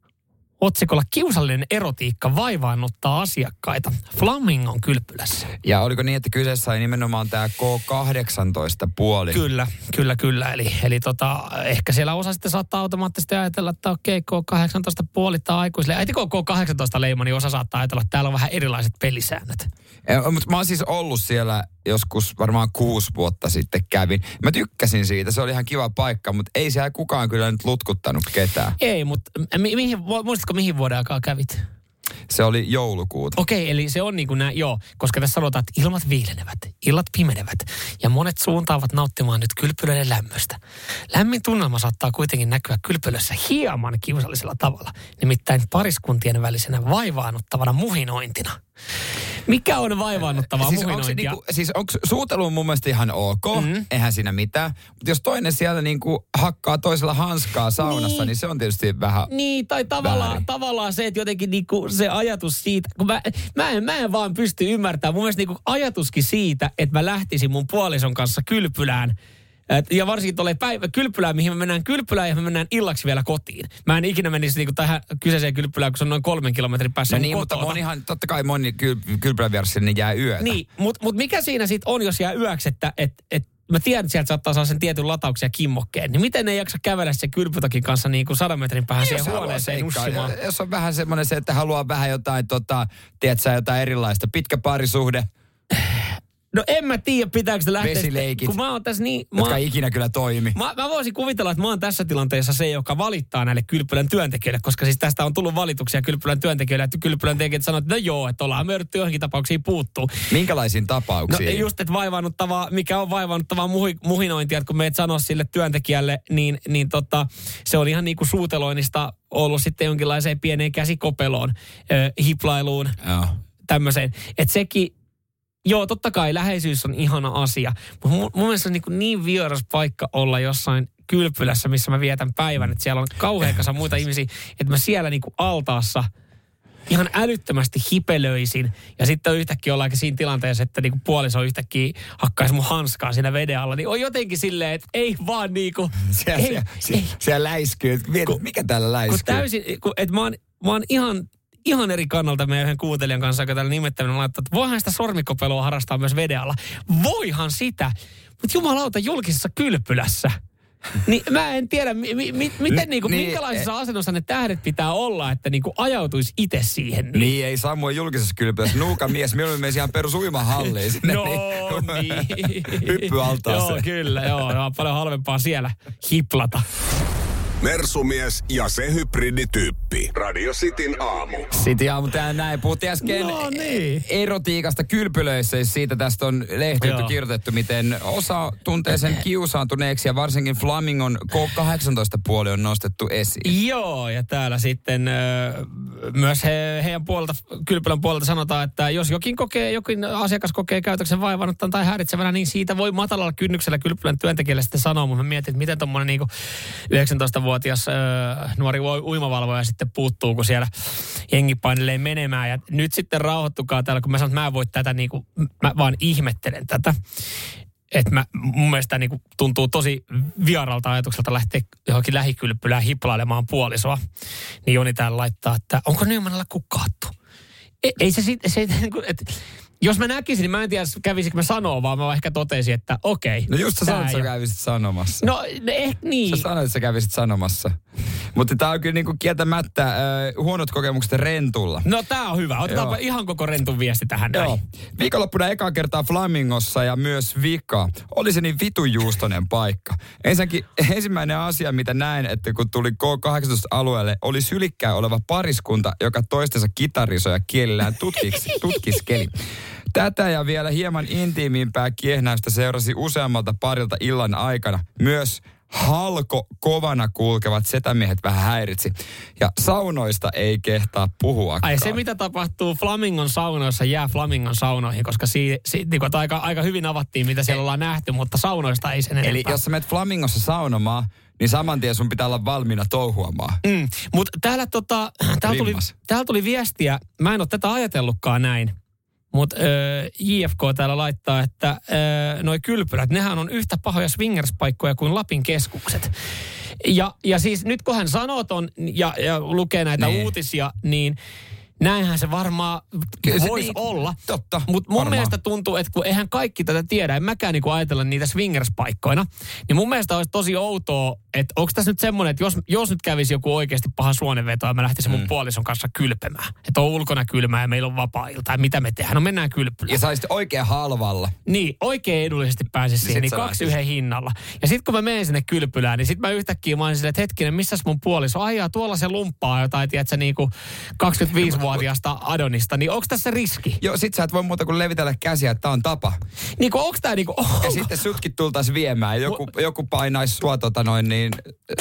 otsikolla kiusallinen erotiikka vaivaannuttaa asiakkaita Flamingon kylpylässä. Ja oliko niin, että kyseessä oli nimenomaan tämä K18 puoli? Kyllä, kyllä, kyllä. Eli, eli tota, ehkä siellä osa sitten saattaa automaattisesti ajatella, että okei, K18 puoli tai aikuisille. Äiti K18 leima, niin osa saattaa ajatella, että täällä on vähän erilaiset pelisäännöt. Ja, mutta mä oon siis ollut siellä joskus varmaan kuusi vuotta sitten kävin. Mä tykkäsin siitä, se oli ihan kiva paikka, mutta ei siellä kukaan kyllä nyt lutkuttanut ketään. Ei, mutta mi- mihin, muistatko mihin vuoden aikaa kävit? Se oli joulukuuta. Okei, eli se on niin kuin nämä, joo, koska tässä sanotaan, että ilmat viilenevät, illat pimenevät ja monet suuntaavat nauttimaan nyt kylpylöiden lämmöstä. Lämmin tunnelma saattaa kuitenkin näkyä kylpylössä hieman kiusallisella tavalla, nimittäin pariskuntien välisenä vaivaannuttavana muhinointina. Mikä on vaivaannuttavaa siis onko se niinku, siis onko suutelu mun mielestä ihan ok, mm-hmm. eihän siinä mitään. Mutta jos toinen siellä niinku hakkaa toisella hanskaa saunassa, niin, niin se on tietysti vähän Niin, tai tavallaan, tavallaan se, että jotenkin niinku se ajatus siitä, kun mä, mä, en, mä en vaan pysty ymmärtämään. Mun mielestä niinku ajatuskin siitä, että mä lähtisin mun puolison kanssa kylpylään – et, ja varsinkin tuolle päivä kylpylään, mihin me mennään kylpylään ja me mennään illaksi vielä kotiin. Mä en ikinä menisi niinku tähän kyseiseen kylpylään, kun se on noin kolmen kilometrin päässä no niin, kotona. mutta monihan, totta kai moni kyl, kylpylän vieressä niin jää yötä. Niin, mutta mut mikä siinä sitten on, jos jää yöksi, että et, et, mä tiedän, että sieltä saattaa saada sen tietyn latauksen ja kimmokkeen. Niin miten ne jaksa kävellä se kylpytakin kanssa niin kuin sadan metrin päähän siihen huoneeseen nussimaan? Jos on vähän semmoinen se, että haluaa vähän jotain, tota, tiedätkö, jotain erilaista. Pitkä parisuhde, No en mä tiedä, pitääkö se lähteä. Vesileikit. Kun mä oon tässä niin... Jotka mä, ikinä kyllä toimi. Mä, mä, voisin kuvitella, että mä oon tässä tilanteessa se, joka valittaa näille kylpylän työntekijöille, koska siis tästä on tullut valituksia kylpylän työntekijöille, että kylpylän työntekijät sanoo, että no joo, että ollaan me johonkin tapauksiin puuttuu. Minkälaisiin tapauksiin? No just, että vaivannuttavaa, mikä on vaivannuttavaa muhi, muhinointia, että kun meet sanoa sille työntekijälle, niin, niin tota, se on ihan niin kuin suuteloinnista ollut sitten jonkinlaiseen pieneen käsikopeloon, äh, hiplailuun, Joo. tämmöiseen. Että sekin Joo, totta kai läheisyys on ihana asia, mutta mun, mun mielestä on niin, niin vieras paikka olla jossain kylpylässä, missä mä vietän päivän, että siellä on kauhean kasa muita ihmisiä, että mä siellä niin kuin altaassa ihan älyttömästi hipelöisin. Ja sitten yhtäkkiä ollaankin siinä tilanteessa, että niinku puoliso yhtäkkiä hakkaisi mun hanskaa siinä veden alla. Niin on jotenkin silleen, että ei vaan niinku... (laughs) Siellä, ei, siellä, ei. siellä läiskyy. Mietit, mikä täällä läiskyy? Kun täysin, kun, että mä oon, mä oon ihan ihan eri kannalta meidän yhden kuuntelijan kanssa, joka täällä nimettäminen laittaa, että voihan sitä sormikopelua harrastaa myös vedealla. Voihan sitä, mutta jumalauta julkisessa kylpylässä. niin mä en tiedä, mi, mi, mi, miten, niinku, niin, minkälaisessa asennossa ne tähdet pitää olla, että niinku ajautuisi itse siihen. Niin. niin, ei Samuel julkisessa kylpylässä. Nuuka mies, mieluummin menisi ihan perus uimahalliin sinne. no niin. Hyppyaltaaseen. joo, kyllä, joo, joo. Paljon halvempaa siellä hiplata. Mersumies ja se hybridityyppi. Radio Cityn aamu. City aamu täällä näin. Puhuttiin äsken no, niin. erotiikasta kylpylöissä. Siitä tästä on lehti kirjoitettu, miten osa tuntee sen kiusaantuneeksi ja varsinkin Flamingon K18-puoli on nostettu esiin. Joo, ja täällä sitten myös he, heidän puolelta, kylpylän puolelta sanotaan, että jos jokin kokee, jokin asiakas kokee käytöksen vaivannuttaan tai häiritsevänä, niin siitä voi matalalla kynnyksellä kylpylän työntekijälle sitten sanoa. Mutta mä mietin, että miten tuommoinen niin 19 vuotias äh, nuori uimavalvoja sitten puuttuu, kun siellä jengi painelee menemään. Ja nyt sitten rauhoittukaa täällä, kun mä sanon, että mä en voi tätä, niin kuin, mä vaan ihmettelen tätä. Että mun mielestä niin kuin, tuntuu tosi vieralta ajatukselta lähteä johonkin lähikylpylään hiplailemaan puolisoa. Niin Joni täällä laittaa, että onko Nymanilla kukkaattu? Ei, ei se, se, (laughs) se niin kuin, että jos mä näkisin, niin mä en tiedä, kävisikö mä sanoa, vaan mä ehkä totesin, että okei. Okay, no just sä sanoit, että sä kävisit sanomassa. No eh, niin. Sä sanoit, että sä kävisit sanomassa. Mutta tää on kyllä niinku kieltämättä äh, huonot kokemukset rentulla. No tää on hyvä. Otetaanpa ihan koko rentun viesti tähän näin. Joo. Viikonloppuna ekaa kertaa Flamingossa ja myös Vika. Oli se niin vitujuustonen paikka. Ensinnäkin ensimmäinen asia, mitä näin, että kun tuli K18-alueelle, oli sylikkää oleva pariskunta, joka toistensa kitarisoja kielellään tutkiksi, (laughs) tutkiskeli. Tätä ja vielä hieman intiimimpää kiehnäystä seurasi useammalta parilta illan aikana. Myös halko kovana kulkevat setämiehet vähän häiritsi. Ja saunoista ei kehtaa puhua. Ai se, mitä tapahtuu Flamingon saunoissa, jää Flamingon saunoihin, koska si, si, niin kuin, aika, aika hyvin avattiin, mitä siellä ollaan nähty, mutta saunoista ei sen enempää. Eli jos sä menet Flamingossa saunomaan, niin saman tien sun pitää olla valmiina touhuamaan. Mm, mutta täällä, tota, täällä, tuli, täällä tuli viestiä, mä en ole tätä ajatellutkaan näin, mutta JFK täällä laittaa, että öö, noi kylpylät, nehän on yhtä pahoja swingerspaikkoja kuin Lapin keskukset. Ja, ja siis nyt kun hän sanoo ton ja, ja lukee näitä niin. uutisia, niin Näinhän se varmaan voisi niin, olla. Totta. Mutta mun varmaan. mielestä tuntuu, että kun eihän kaikki tätä tiedä, en mäkään niinku ajatella niitä swingers-paikkoina, niin mun mielestä olisi tosi outoa, että onko tässä nyt semmoinen, että jos, jos nyt kävisi joku oikeasti paha suonenveto ja mä lähtisin mm. mun puolison kanssa kylpemään, että on ulkona kylmää ja meillä on vapaa-ilta, ja mitä me tehdään, no mennään kylpylään. Ja saisit oikein halvalla. Niin, oikein edullisesti pääsisi siihen, niin kaksi yhden hinnalla. Ja sitten kun mä menen sinne kylpylään, niin sitten mä yhtäkkiä mä silleen, että hetkinen, missä mun puoliso? Ai tuolla se lumppaa jotain, tiedätkö, niinku 25 vuotiaasta Adonista, niin onko tässä riski? Joo, sit sä et voi muuta kuin levitellä käsiä, että tää on tapa. Niin onko tää niinku... Oh. Ja sitten sutkin tultais viemään, joku, M- joku painaisi sua tota noin niin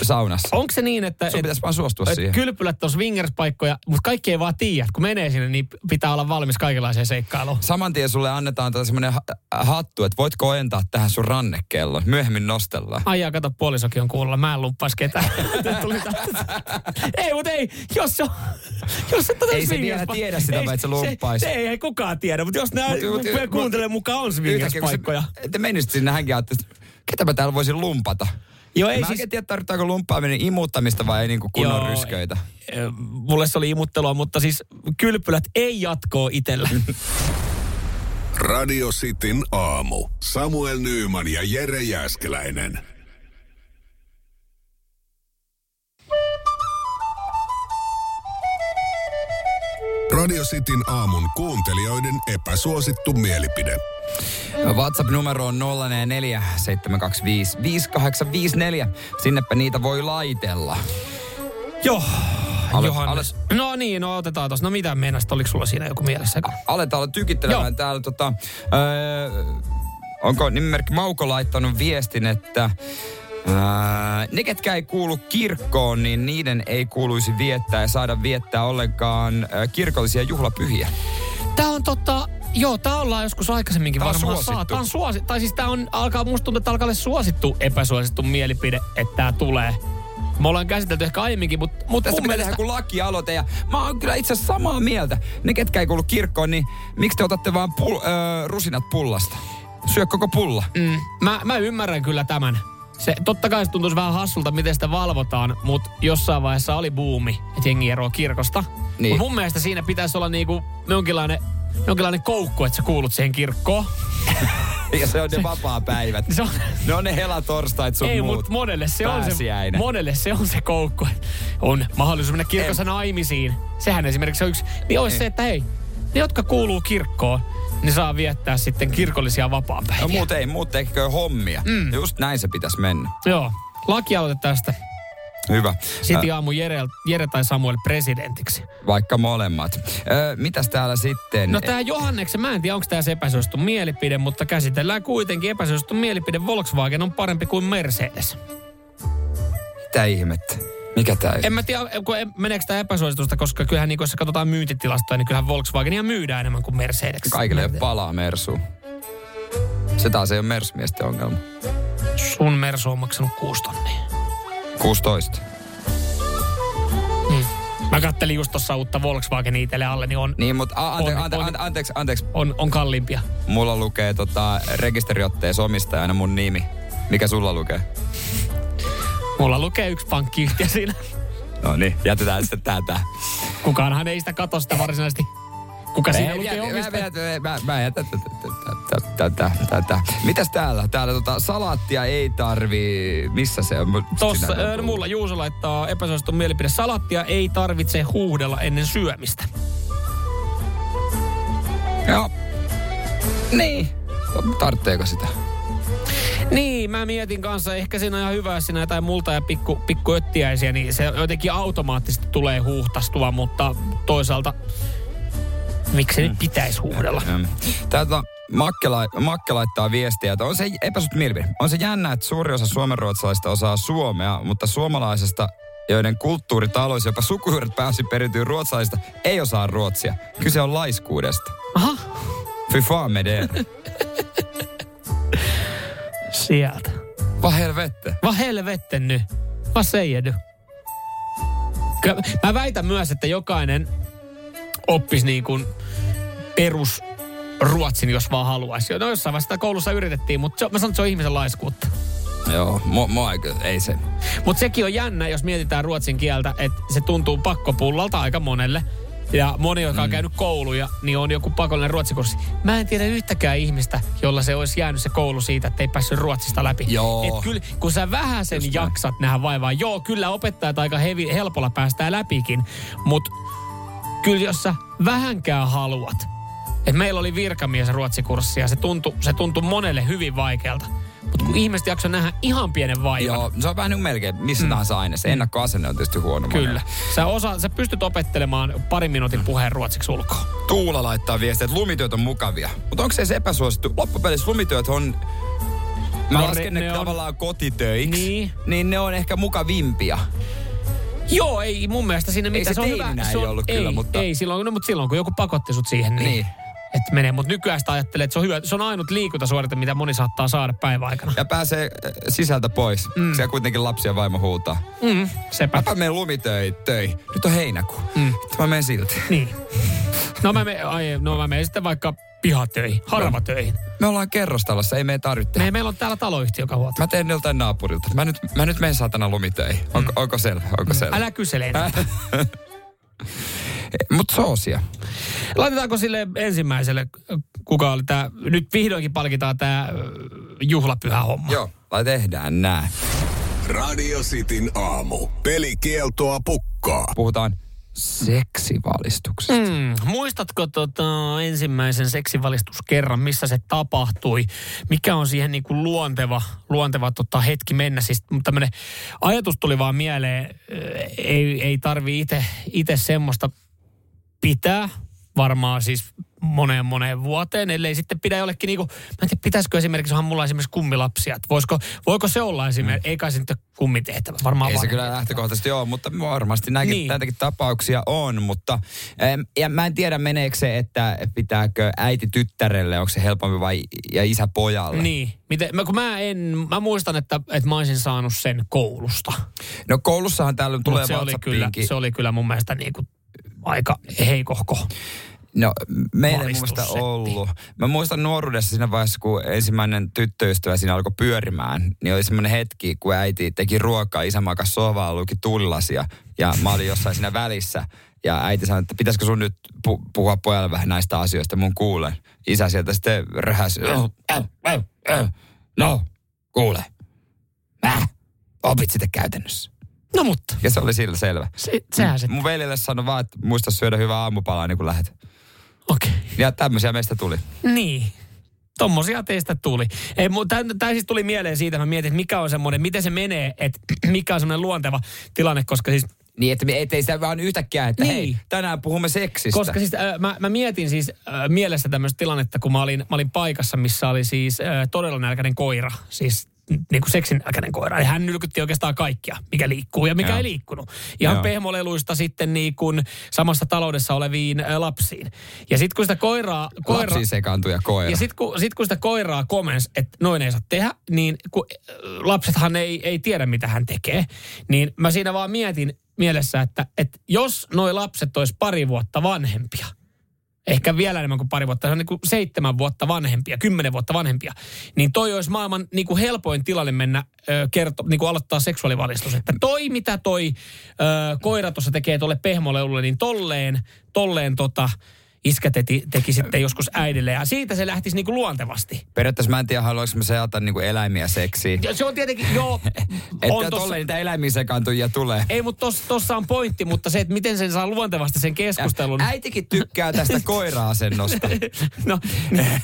saunassa. Onko se niin, että... Sun et, pitäisi vaan suostua et siihen. Kylpylät on swingers-paikkoja, mutta kaikki ei vaan tiedä. Kun menee sinne, niin pitää olla valmis kaikenlaiseen seikkailuun. Saman tien sulle annetaan tätä semmoinen hattu, että voit koentaa tähän sun rannekello. Myöhemmin nostellaan. Ai ja kato, puolisokin on kuulla. Mä en lumppaisi ketään. (laughs) ei, mutta ei. Jos, on, jos et ei se vielä tiedä sitä, ei, että se lumppaisi. Se, se, ei kukaan tiedä, mutta jos nämä kuuntelee mukaan on swingers-paikkoja. Te menisit sinne hänkin että ketä mä täällä voisin lumpata. Joo, ei mä siis... en tiedä, tarvitaanko lumppaaminen imuttamista vai niinku kunnon Joo, rysköitä. Mulle se oli imuttelua, mutta siis kylpylät ei jatkoa itsellä. (laughs) Radio Cityn aamu. Samuel Nyyman ja Jere Jäskeläinen. Radio Cityn aamun kuuntelijoiden epäsuosittu mielipide. WhatsApp-numero on 044 725 5854. Sinnepä niitä voi laitella. Joo. Ale, Johannes. Ale... No niin, no otetaan tuossa. No mitä meinasta, oliko sulla siinä joku mielessä? Aletaan olla tykittelemään Joo. täällä tota... Öö, onko nimimerkki Mauko laittanut viestin, että Ne, ketkä ei kuulu kirkkoon, niin niiden ei kuuluisi viettää ja saada viettää ollenkaan kirkollisia juhlapyhiä. Tämä on totta, Joo, tämä ollaan joskus aikaisemminkin tää varmaan suosittu. saa. Tämä on suosi, tai siis tämä on, alkaa, musta tuntuu, että alkaa olla suosittu epäsuosittu mielipide, että tämä tulee. Me ollaan käsitelty ehkä aiemminkin, mutta... Mut Tästä tehdä kuin lakialoite ja mä oon kyllä itse samaa mieltä. Ne, ketkä ei kuulu kirkkoon, niin miksi te otatte vaan pul, ö, rusinat pullasta? Syö koko pulla. Mm, mä, mä ymmärrän kyllä tämän. Se, totta kai se tuntuisi vähän hassulta, miten sitä valvotaan, mutta jossain vaiheessa oli buumi, että jengi eroaa kirkosta. Niin. Mut mun mielestä siinä pitäisi olla niinku jonkinlainen jonkinlainen koukku, että sä kuulut siihen kirkkoon. (laughs) ja se on ne vapaa-päivät. se on... Ne on ne helatorstait sun Ei, mutta monelle se, on se, monelle se on se koukku. On mahdollisuus mennä kirkossa Ei. naimisiin. Sehän esimerkiksi on yksi. Niin olisi se, että hei, ne jotka kuuluu kirkkoon, ne saa viettää sitten kirkollisia vapaa-päiviä. No muut ei, muut tekikö hommia. Mm. Just näin se pitäisi mennä. Joo. Lakialoite tästä. Hyvä. Sitten aamu Jere, Jere tai Samuel presidentiksi. Vaikka molemmat. Ö, mitäs täällä sitten? No tämä Johanneksen, mä en tiedä onko tämä se epäsuosittu mielipide, mutta käsitellään kuitenkin epäsuosittu mielipide. Volkswagen on parempi kuin Mercedes. Mitä ihmettä? Mikä tämä? En mä tiedä, kun meneekö tämä epäsuositusta, koska kyllähän niin, jos katsotaan myyntitilastoja, niin kyllähän Volkswagenia myydään enemmän kuin Mercedes. Kaikille ei palaa Mersu. Se taas ei ole Mersu-miesten ongelma. Sun Mersu on maksanut 6 tonnia. 16. Hmm. Mä kattelin just tuossa uutta Volkswagen itselle alle, niin on... Niin, mutta a- ante, on, ante, ante, anteeksi, anteeksi. On, on kalliimpia. Mulla lukee tota, rekisteriotteessa omistajana mun nimi. Mikä sulla lukee? Mulla lukee yksi pankkiyhtiö siinä. No niin, jätetään sitten tätä. Kukaanhan ei sitä katso sitä varsinaisesti. Kuka siinä lukee? Mä, jätän tätä. Mitäs täällä? Täällä tota, salaattia ei tarvi... Missä se on? Tossa, äh, mulla Juuso laittaa epäsuosittu mielipide. Salaattia ei tarvitse huudella ennen syömistä. Joo. Niin. Tartteeko sitä? (laughs) Niin, mä mietin kanssa, ehkä siinä on ihan hyvä, jos siinä jotain multa ja pikku, pikku öttiäisiä, niin se jotenkin automaattisesti tulee huuhtastua, mutta toisaalta miksi mm. nyt pitäisi huudella? Täältä Makke, lai, Makke laittaa viestiä, että on se epäsut milvi. On se jännä, että suuri osa suomenruotsalaista osaa suomea, mutta suomalaisesta joiden kulttuuri, talous, jopa sukujuuret pääsi perityy ruotsalaisista, ei osaa ruotsia. Kyse on laiskuudesta. Aha. Fy fan med det. (laughs) Sieltä. Vad helvette. Vad helvette nyt. Säger du? Kyllä, Mä väitän myös, että jokainen oppisi niin kuin perus ruotsin, jos vaan haluaisi. No jossain vaiheessa koulussa yritettiin, mutta se, mä sanon, että se on ihmisen laiskuutta. Joo, mua, mua ei, ei se. Mutta sekin on jännä, jos mietitään ruotsin kieltä, että se tuntuu pakkopullalta aika monelle. Ja moni, joka on käynyt kouluja, niin on joku pakollinen ruotsikurssi. Mä en tiedä yhtäkään ihmistä, jolla se olisi jäänyt se koulu siitä, että ei päässyt ruotsista läpi. Joo. Et kyllä, kun sä vähän sen Just jaksat nähdä vaivaa. Joo, kyllä opettajat aika hevi, helpolla päästää läpikin. Mutta kyllä jos sä vähänkään haluat. Et meillä oli virkamies ruotsikurssi ja se tuntui, se tuntui monelle hyvin vaikealta. Mutta kun ihmiset jakso nähdä ihan pienen vaivan. Joo, se on vähän niin melkein missä mm. tahansa aineessa. Ennakkoasenne on tietysti huono. Kyllä. monelle. Sä, osa, sä pystyt opettelemaan parin minuutin puheen ruotsiksi ulkoa. Tuula laittaa viestiä, että lumityöt on mukavia. Mutta onko se se epäsuosittu? Loppupeleissä lumityöt on... Mä No, lasken ne- ne, ne on- tavallaan kotitöiksi. Niin. Niin ne on ehkä mukavimpia. Joo, ei mun mielestä siinä mitään. se on hyvä. Se ei on, ollut ei, kyllä, mutta- Ei, silloin, no, mutta silloin kun joku pakotti sut siihen, niin, Niin. Että menee. Mutta nykyään sitä ajattelee, että se on hyvä. Se on ainut liikuntasuorite, mitä moni saattaa saada päivän aikana. Ja pääsee äh, sisältä pois. Mm. Siellä kuitenkin lapsi ja vaimo huutaa. Mm, sepä. Mäpä menen lumitöihin. töihin. Nyt on heinäkuu. Mm. Mä menen silti. Niin. No mä, me, ai, no mä menen sitten vaikka pihatöihin, haravatöihin. Me ollaan kerrostalossa, ei meidän tarvitse. Me, meillä on täällä taloyhtiö, joka huolta. Mä teen joltain naapurilta. Mä nyt, mä nyt menen saatana lumitöihin. Onko, onko selvä? Onko selvä? Älä kysele enää. (laughs) Mut soosia. Laitetaanko sille ensimmäiselle, kuka oli tämä, nyt vihdoinkin palkitaan tämä juhlapyhä homma. Joo, lai tehdään nää. Radio Cityn aamu. Pelikieltoa pukkaa. Puhutaan seksivalistuksesta. Mm, muistatko tota, ensimmäisen seksivalistuskerran, missä se tapahtui? Mikä on siihen niin kuin luonteva, luonteva tota, hetki mennä? Siis tämmöinen ajatus tuli vaan mieleen, äh, ei, ei tarvi itse semmoista pitää, varmaan siis moneen moneen vuoteen, ellei sitten pidä jollekin niinku, mä en tiedä, pitäisikö esimerkiksi, onhan mulla esimerkiksi kummilapsia, että voisiko, voiko se olla esimerkiksi, mm. ei kai se nyt kummitehtävä, varmaan Ei se kyllä lähtökohtaisesti ole, mutta varmasti nämäkin, Niin. näitäkin tapauksia on. Mutta ja mä en tiedä meneekö se, että pitääkö äiti tyttärelle, onko se helpompi vai ja isä pojalle. Niin. Miten, mä, kun mä en, mä muistan, että, että mä olisin saanut sen koulusta. No koulussahan täällä tulee se oli, kyllä, se oli kyllä mun mielestä niin kuin aika heikohko. No, meillä ei Valistussetti. ollut. Mä muistan nuoruudessa siinä vaiheessa, kun ensimmäinen tyttöystävä siinä alkoi pyörimään, niin oli semmoinen hetki, kun äiti teki ruokaa, isä makas sovaa, luki tulilasia ja mä olin jossain siinä välissä. Ja äiti sanoi, että pitäisikö sun nyt pu- puhua pojalle vähän näistä asioista, mun kuulen. Isä sieltä sitten röhäsi. "No, äh, äh, äh. No, kuule. Mä opit sitä käytännössä. No mutta, Ja se oli sillä selvä. se, sehän se, Mun veljelle sanoi vaan, että muista syödä hyvää aamupalaa niin kun lähdet. okei. Okay. Ja tämmöisiä meistä tuli. Niin. Tommosia teistä tuli. Ei, Tämä siis tuli mieleen siitä, mä mietin, että mikä on semmoinen, miten se menee, että (clears throat) mikä on semmoinen luonteva tilanne, koska siis Niin, että me ettei sitä vaan yhtäkkiä, että Niin. hei, tänään puhumme seksistä. Koska siis äh, mä, mä mietin siis äh, mielessä tämmöistä tilannetta, kun mä olin, mä olin paikassa, missä oli siis äh, todella nälkäinen koira. Siis niin kuin seksin nälkäinen koira. Ja hän nylkytti oikeastaan kaikkia, mikä liikkuu ja mikä Joo. ei liikkunut. Ihan Joo. pehmoleluista sitten niin kuin samassa taloudessa oleviin lapsiin. Ja sitten kun sitä koiraa... koira, Lapsiin sekaantuja koira. ja sitten kun, sit kun sitä koiraa komens, että noin ei saa tehdä, niin kun lapsethan ei, ei tiedä, mitä hän tekee. Niin mä siinä vaan mietin mielessä, että, että jos noi lapset olisi pari vuotta vanhempia, ehkä vielä enemmän kuin pari vuotta, se on niin kuin seitsemän vuotta vanhempia, kymmenen vuotta vanhempia, niin toi olisi maailman niin kuin helpoin tilanne mennä ö, kerto, niin kuin aloittaa seksuaalivalistus. Että toi, mitä toi ö, koira tuossa tekee tuolle pehmoleulle, niin tolleen, tolleen tota, iskä teki, teki sitten joskus äidille. Ja siitä se lähtisi niin kuin luontevasti. Periaatteessa mä en tiedä, haluaisinko mä seata niinku eläimiä seksiin. Ja se on tietenkin, joo, (laughs) Että on tossa, tolle niitä eläimiin sekaantujia tulee. ei, mutta tos, tossa on pointti, mutta se, että miten sen saa luontevasti sen keskustelun. Äitikin tykkää tästä (laughs) koira-asennosta. no,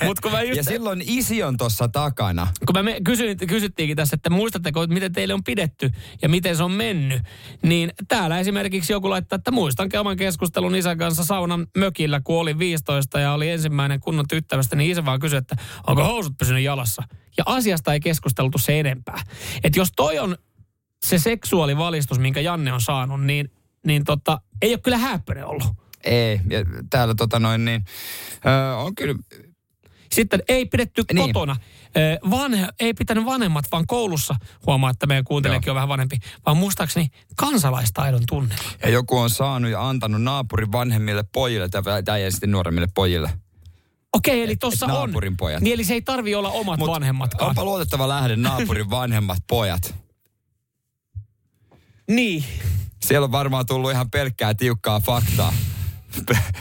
mutta kun mä just, Ja silloin isi on tossa takana. kun mä me, kysyin, kysyttiinkin tässä, että muistatteko, että miten teille on pidetty ja miten se on mennyt, niin täällä esimerkiksi joku laittaa, että muistan oman keskustelun isän kanssa saunan mökillä, kun olin 15 ja oli ensimmäinen kunnon tyttävästä, niin isä vaan kysyi, että onko housut pysynyt jalassa. Ja asiasta ei keskusteltu se enempää. Että jos toi on se seksuaalivalistus, minkä Janne on saanut, niin, niin tota, ei ole kyllä häppöinen ollut. Ei, ja täällä tota noin niin, öö, on kyllä sitten ei pidetty niin. kotona. Vanhe, ei pitänyt vanhemmat, vaan koulussa, huomaa, että meidän kuuntelijakin on vähän vanhempi, vaan muistaakseni kansalaistaidon tunne. Ja joku on saanut ja antanut naapurin vanhemmille pojille tai, tai sitten nuoremmille pojille. Okei, eli tuossa on. Naapurin pojat. Niin eli se ei tarvi olla omat Mut vanhemmatkaan. Onpa luotettava lähde naapurin vanhemmat pojat. Niin. Siellä on varmaan tullut ihan pelkkää tiukkaa faktaa.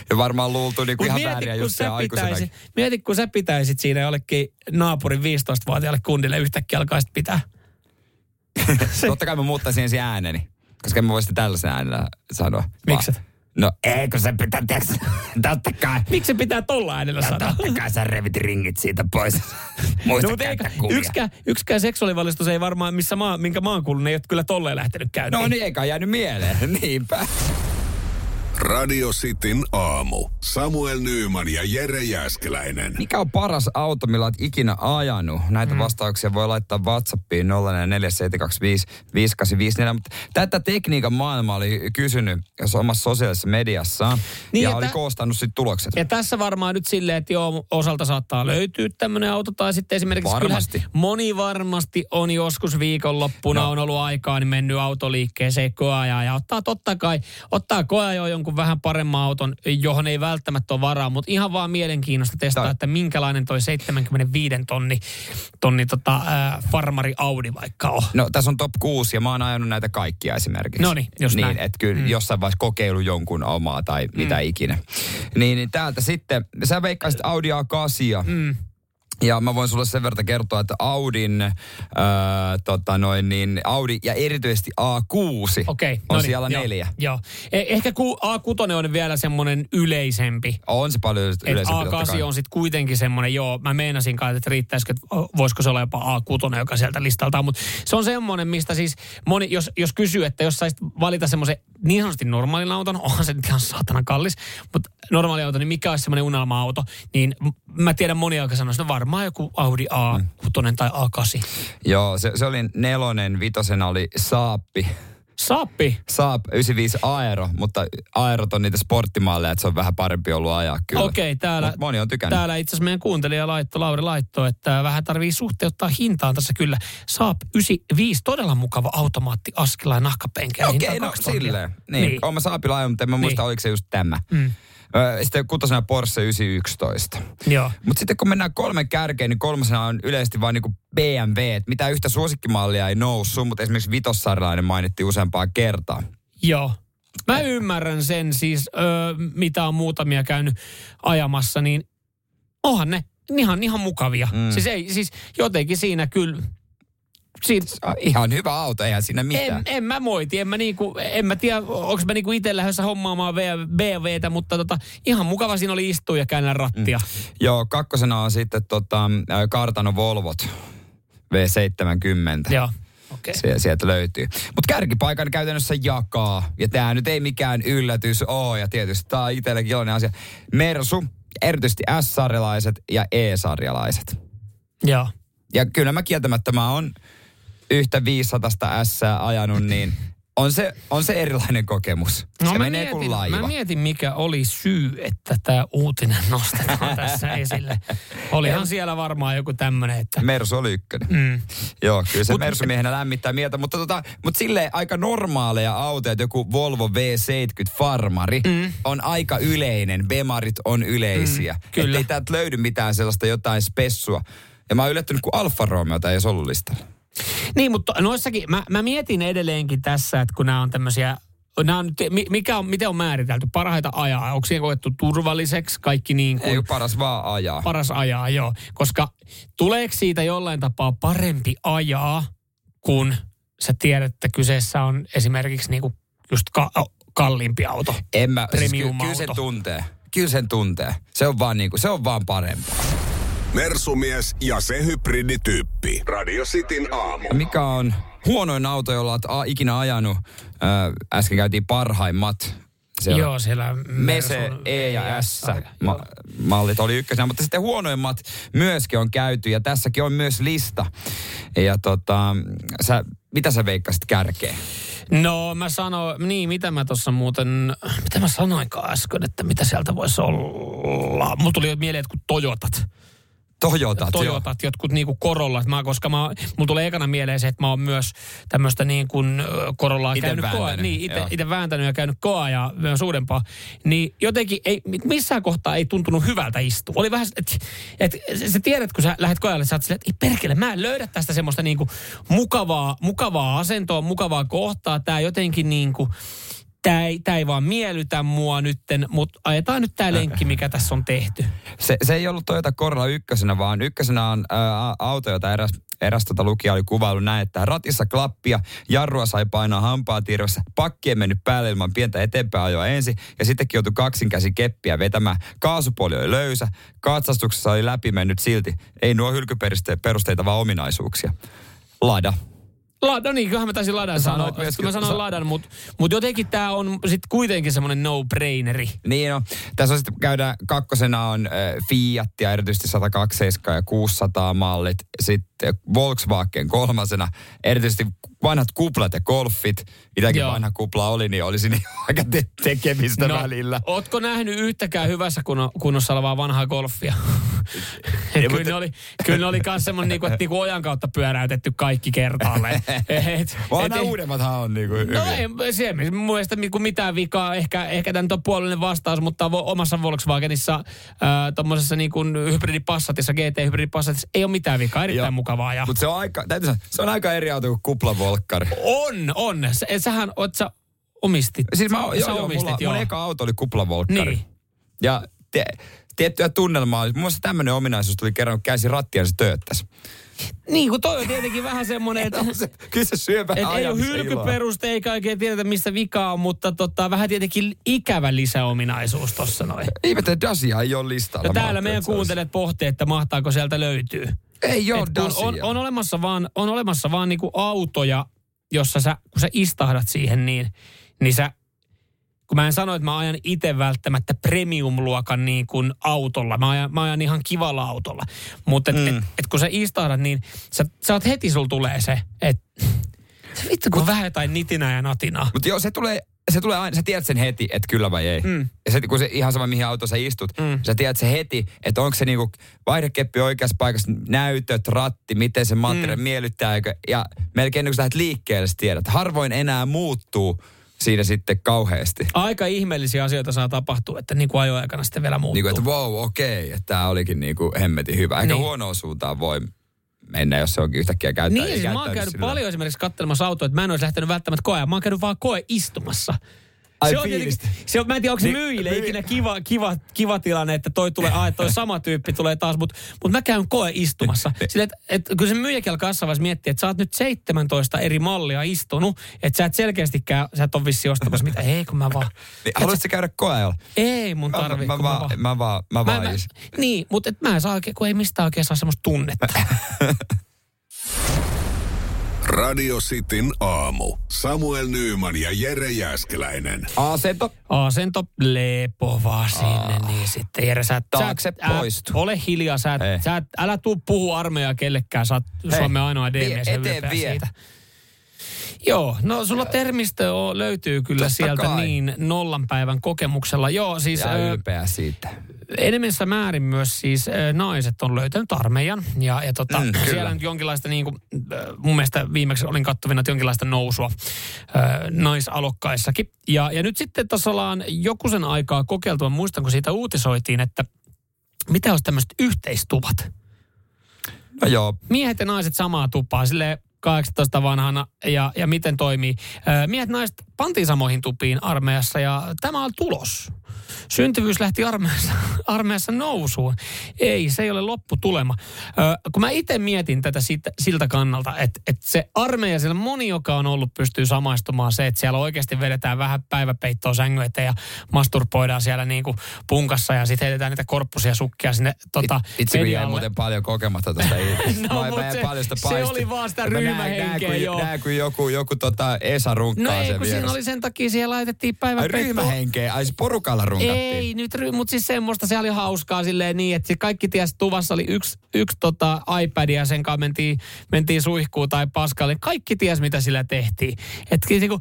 Ja varmaan luultu niin kuin ihan mieti, vääriä just pitäisi, Mieti, kun sä pitäisit siinä jollekin naapurin 15-vuotiaalle kundille yhtäkkiä alkaisit pitää. (laughs) Totta kai mä muuttaisin ensin ääneni. Koska mä voisin tällaisen äänellä sanoa. Miksi? No eikö se pitää, tiiäks, (laughs) totta kai. Miksi se pitää tolla äänellä sanoa? Totta kai sä revit ringit siitä pois. (laughs) Muista no, mutta eikä, yksikään, yksikään seksuaalivalistus ei varmaan, missä maa, minkä maan kuulun, ei ole kyllä tolleen lähtenyt käyntiin. No niin, eikä jäänyt mieleen. Niinpä. Radio Cityn aamu. Samuel Nyyman ja Jere Jäskeläinen. Mikä on paras auto, millä olet ikinä ajanut? Näitä mm. vastauksia voi laittaa WhatsAppiin 0447255854. Mutta tätä tekniikan maailma oli kysynyt omassa sosiaalisessa mediassa niin ja, ja oli koostanut sitten tulokset. Ja tässä varmaan nyt silleen, että joo, osalta saattaa löytyä tämmöinen auto. Tai sitten esimerkiksi varmasti. moni varmasti on joskus viikonloppuna no. on ollut aikaa, niin mennyt autoliikkeeseen koajaa ja ottaa totta kai, ottaa koajoa jonkun jonkun vähän paremman auton, johon ei välttämättä ole varaa, mutta ihan vaan mielenkiinnosta testaa, Toi. että minkälainen toi 75 tonni, tonni tota, äh, farmari Audi vaikka on. No tässä on top 6 ja mä oon ajanut näitä kaikkia esimerkiksi. No niin, just niin, että kyllä mm. jossain vaiheessa kokeilu jonkun omaa tai mm. mitä ikinä. Niin, niin täältä sitten, sä veikkaisit Audi A8. Mm. Ja mä voin sulle sen verran kertoa, että Audin, äh, tota noin niin, Audi ja erityisesti A6 okay, on no niin, siellä neljä. Joo. Eh, ehkä A6 on vielä semmoinen yleisempi. On se paljon yleisempi. A8 on sitten kuitenkin semmoinen, joo, mä meinasin kai, että riittäisikö, että voisiko se olla jopa A6, joka sieltä listalta Mutta se on semmoinen, mistä siis moni, jos, jos kysyy, että jos saisit valita semmoisen niin sanotusti normaalin auton, onhan se ihan saatana kallis, mutta normaali auto, niin mikä olisi semmoinen unelma-auto, niin mä tiedän monia, jotka sanoisivat, no varmaan joku Audi A6 mm. tai A8. Joo, se, se oli nelonen, vitosena oli Saappi. Saappi? Saap 95 Aero, mutta Aerot on niitä sporttimalleja, että se on vähän parempi ollut ajaa kyllä. Okei, okay, täällä, Mut moni on tykännyt. Täällä itse asiassa meidän kuuntelija laitto, Lauri laitto, että vähän tarvii suhteuttaa hintaan tässä kyllä. Saap 95, todella mukava automaatti, askela ja nahkapenkeä. Okei, okay, no silleen. Niin, niin. Mä Saapilla ajanut, mutta en mä muista, niin. oliko se just tämä. Mm. Sitten kutosena Porsche 911. Joo. Mutta sitten kun mennään kolmen kärkeen, niin kolmasena on yleisesti vain niinku BMW. Mitä yhtä suosikkimallia ei noussut, mutta esimerkiksi vitossarjalainen mainittiin useampaa kertaa. Joo. Mä ymmärrän sen siis, öö, mitä on muutamia käynyt ajamassa, niin onhan ne ihan, ihan mukavia. Mm. Siis, ei, siis jotenkin siinä kyllä Siitä, ihan hyvä auto, eihän siinä mitään. En, en mä moiti, en mä, niinku, en mä tiedä, onko mä niinku itse lähdössä hommaamaan BMWtä, mutta tota, ihan mukava siinä oli istua ja käännellä rattia. Mm. Joo, kakkosena on sitten tota, Kartano Volvot V70. Joo. Okay. Sie- sieltä löytyy. Mutta kärkipaikan käytännössä jakaa. Ja tämä nyt ei mikään yllätys ole. Ja tietysti tämä on itsellekin iloinen asia. Mersu, erityisesti S-sarjalaiset ja E-sarjalaiset. Joo. Ja kyllä mä kieltämättä mä on yhtä 500 S ajanut, niin on se, on se erilainen kokemus. No, se mä, menee mietin, kuin laiva. mä mietin, mikä oli syy, että tämä uutinen nostetaan (laughs) tässä esille. Olihan en, siellä varmaan joku tämmöinen, että... Mersu oli ykkönen. Mm. Joo, kyllä se Mersu miehenä lämmittää mieltä, mutta, tota, mutta silleen aika normaaleja autoja, että joku Volvo V70 Farmari mm. on aika yleinen. Bemarit on yleisiä. Mm, kyllä. Että ei täältä löydy mitään sellaista jotain spessua. Ja mä oon yllättynyt, kun Alfa Romeo ei ollut listalla. Niin, mutta noissakin, mä, mä mietin edelleenkin tässä, että kun nämä on tämmöisiä Nämä on, mikä on, miten on määritelty? Parhaita ajaa. Onko siihen koettu turvalliseksi kaikki niin kuin... Ei paras vaan ajaa. Paras ajaa, joo. Koska tuleeko siitä jollain tapaa parempi ajaa, kun sä tiedät, että kyseessä on esimerkiksi niin kuin just ka- kalliimpi auto? En mä, siis ky- kyllä sen tuntee. Kyllä sen tuntee. Se on vaan, niin kuin, se on vaan parempaa. Mersumies ja se hybridityyppi. Radio Cityn aamu. Mikä on huonoin auto, jolla olet ikinä ajanut? Äh, äsken käytiin parhaimmat. Siellä Joo, siellä Mese, E ja S Joo. ma- mallit oli ykkösenä, mutta sitten huonoimmat myöskin on käyty ja tässäkin on myös lista. Ja tota, sä, mitä sä veikkasit kärkeen? No mä sanoin, niin mitä mä tuossa muuten, mitä mä sanoinkaan äsken, että mitä sieltä voisi olla. Mulla tuli mieleen, että kun Toyotat. Toyotat, joo. Toyotat, jotkut niinku Corollat, mä, koska mä, mulla tulee ekana mieleen se, että mä oon myös tämmöistä niin kuin Corollaa Ite käynyt koa, vääntänyt, niin, ite, joo. ite vääntänyt ja käynyt koa ja myös uudempaa. Niin jotenkin ei, missään kohtaa ei tuntunut hyvältä istua. Oli vähän, että et, sä tiedät, kun sä lähdet kojalle, sä oot silleen, että ei perkele, mä en löydä tästä semmoista niinku mukavaa, mukavaa asentoa, mukavaa kohtaa. Tää jotenkin niinku, tää ei, tää ei vaan miellytä mua nytten, mutta ajetaan nyt tää lenkki, mikä tässä on tehty. Se, se ei ollut Toyota Corolla ykkösenä, vaan ykkösenä on ää, auto, jota eräs, eräs tota lukija oli kuvailu näin, että ratissa klappia, jarrua sai painaa hampaa tirvessä, pakki ei mennyt päälle ilman pientä eteenpäin ajoa ensin, ja sittenkin joutui kaksin käsin keppiä vetämään. Kaasupuoli oli löysä, katsastuksessa oli läpi mennyt silti. Ei nuo hylkyperusteita, vaan ominaisuuksia. Lada. La, no niin, kyllähän mä taisin ladan sanoa. myöskin, Mä sanoin sa- ladan, mutta mut jotenkin tämä on sitten kuitenkin semmoinen no-braineri. Niin no, tässä on sitten käydään, kakkosena on äh, Fiat ja erityisesti 127 ja 600 mallit. Sitten Volkswagen kolmasena, erityisesti vanhat kuplat ja golfit. Itäkin Joo. vanha kupla oli, niin olisi niin (laughs) aika te- tekemistä no, välillä. ootko nähnyt yhtäkään hyvässä kunno, kunnossa olevaa vanhaa golfia? (laughs) kyllä, mutta- ne oli, kyllä ne oli myös semmoinen, niinku, että niinku ojan kautta pyöräytetty kaikki kertaalleen. (laughs) Et- Vaan nämä uudemmathan on niinku No ei, se ei mun mielestä niinku mitään vikaa. Ehkä, ehkä tämä nyt on puolellinen vastaus, mutta vo, omassa Volkswagenissa, tuommoisessa niinku hybridipassatissa, GT-hybridipassatissa ei ole mitään vikaa. Erittäin Joo. mukavaa. Ja Mutta se on aika, täytyy sanoa, se on aika eri auto kuin kuplavolkkari. on, on. Sä, sähän, oot sä omistit. Siis mä, sä joo, joo, omistit, mulla, joo. mun eka auto oli kuplavolkkari. Niin. Ja te, tiettyä tunnelmaa. Muun muassa tämmöinen ominaisuus tuli kerran, kun käsi rattia, niin se tööttäisi. Niin, kun toi on tietenkin vähän semmoinen, että... (laughs) Se, kyllä se syö vähän ei ole hylkyperuste, eikä oikein tiedetä, missä vika on, mutta tota, vähän tietenkin ikävä lisäominaisuus tossa noin. Ihmettä, että Dacia ei ole listalla. No Mä täällä meidän kuuntelijat pohtii, että mahtaako sieltä löytyy. Ei ole on, on, olemassa vaan, on olemassa vaan niinku autoja, jossa sä, kun sä istahdat siihen, niin, niin sä, kun mä en sano, että mä ajan itse välttämättä premium-luokan niin kuin autolla. Mä ajan, mä ajan ihan kivalla autolla. Mutta et, mm. et, et kun sä istahdat, niin sä, sä oot heti, sul tulee se, että vittu kun on vähän jotain nitinää ja natinaa. Mutta joo, se tulee, se tulee aina, sä tiedät sen heti, että kyllä vai ei. Mm. Ja se, kun se ihan sama, mihin auto sä istut, Mm. sä tiedät se heti, että onko se niinku vaihdekeppi oikeassa paikassa, näytöt, ratti, miten se materiaali Mm. miellyttää. eikö- Ja melkein ennen kuin sä lähdet liikkeelle, sä tiedät. Harvoin enää muuttuu siinä sitten kauheasti. Aika ihmeellisiä asioita saa tapahtua, että niin kuin ajoaikana sitten vielä muuttuu. Niin kuin, että wow, okei, okay, että tämä olikin niinku hemmetin hyvä. Eikä Niin. huonoa suuntaan voi mennä, jos se onkin yhtäkkiä käyttää. Niin, siis mä oon käynyt paljon esimerkiksi katselemassa autoa, että mä en olisi lähtenyt välttämättä koe. Mä oon käynyt vaan koe istumassa. Ai se on tietenkin, se on, mä en tiedä, onko se Niin, myyjille myy- ikinä kiva, kiva, kiva tilanne, että toi tulee, ai, toi sama tyyppi tulee taas, mutta mut mä käyn koe istumassa. Sille, että et, kun se myyjäkin alkaa kassavassa miettiä, että sä oot nyt 17 eri mallia istunut, että sä et selkeästikään, sä et ole vissi ostamassa mitä. Ei, kun mä vaan. (laughs) Niin, haluaisitko käydä koeella? Ei mun Mä, tarvi. mä, kun vaan, mä, vaan, mä, Mä, vaan mä, niin, mutta et mä en saa oikein, kun ei mistään oikein saa semmoista tunnetta. (laughs) Radio Cityn aamu. Samuel Nyyman ja Jere Jäskeläinen. Asento. Asento lepo vaan sinne, niin sitten Jere, sä, et- Taakse sä, et- ä, poistu. Ole hiljaa, sä, et- sä et- älä tuu puhu armeijaa kellekään, sä oot Hei, Suomen ainoa vie D-mies ja eteen vie. siitä. Joo, no sulla termistö on, löytyy kyllä Totta sieltä kai. niin nollan päivän kokemuksella. Joo, siis Ja ylpeä siitä. enemmissä määrin myös siis naiset on löytänyt armeijan. Ja, ja tota, Mm, kyllä. siellä nyt jonkinlaista niin kuin, mun mielestä viimeksi olin kattavina, että jonkinlaista nousua naisalokkaissakin. Ja, ja nyt sitten tuossa ollaan joku sen aikaa kokeiltu, mä muistan kun siitä uutisoitiin, että mitä olisi tämmöiset yhteistuvat? No joo, Miehet ja naiset samaa tupaa, sille 18 vanhana ja, ja miten toimii. Miehet naiset pantiin samoihin tupiin armeijassa ja tämä on tulos. Syntyvyys lähti armeijassa, (laughs) armeijassa nousuun. Ei, se ei ole lopputulema. Ö, kun mä itse mietin tätä siitä, siltä kannalta, että, että se armeija, siellä moni, joka on ollut, pystyy samaistumaan se, että siellä oikeasti vedetään vähän päiväpeittoa sängyn eteen ja masturpoidaan siellä niin kuin punkassa ja sitten heitetään niitä korppusia sukkia sinne tota, It, Itse kun jäi muuten paljon kokematta tuosta (laughs) no, mä, mä se, paljon sitä se oli vaan sitä ryhmähenkeä, joo. Näin, kun joku, joku tota Esa runkkaa no ei, kun siinä oli sen takia, siellä laitettiin päiväpeittoa. Ryhmähenkeä, ai porukalla runkattiin. Ei, nyt, mutta siis semmoista, se oli hauskaa silleen niin, että kaikki ties tuvassa oli yksi, yksi tota iPad ja sen kanssa mentiin, mentiin suihkuun tai paskalle. Kaikki ties, mitä sillä tehtiin. Että niinku,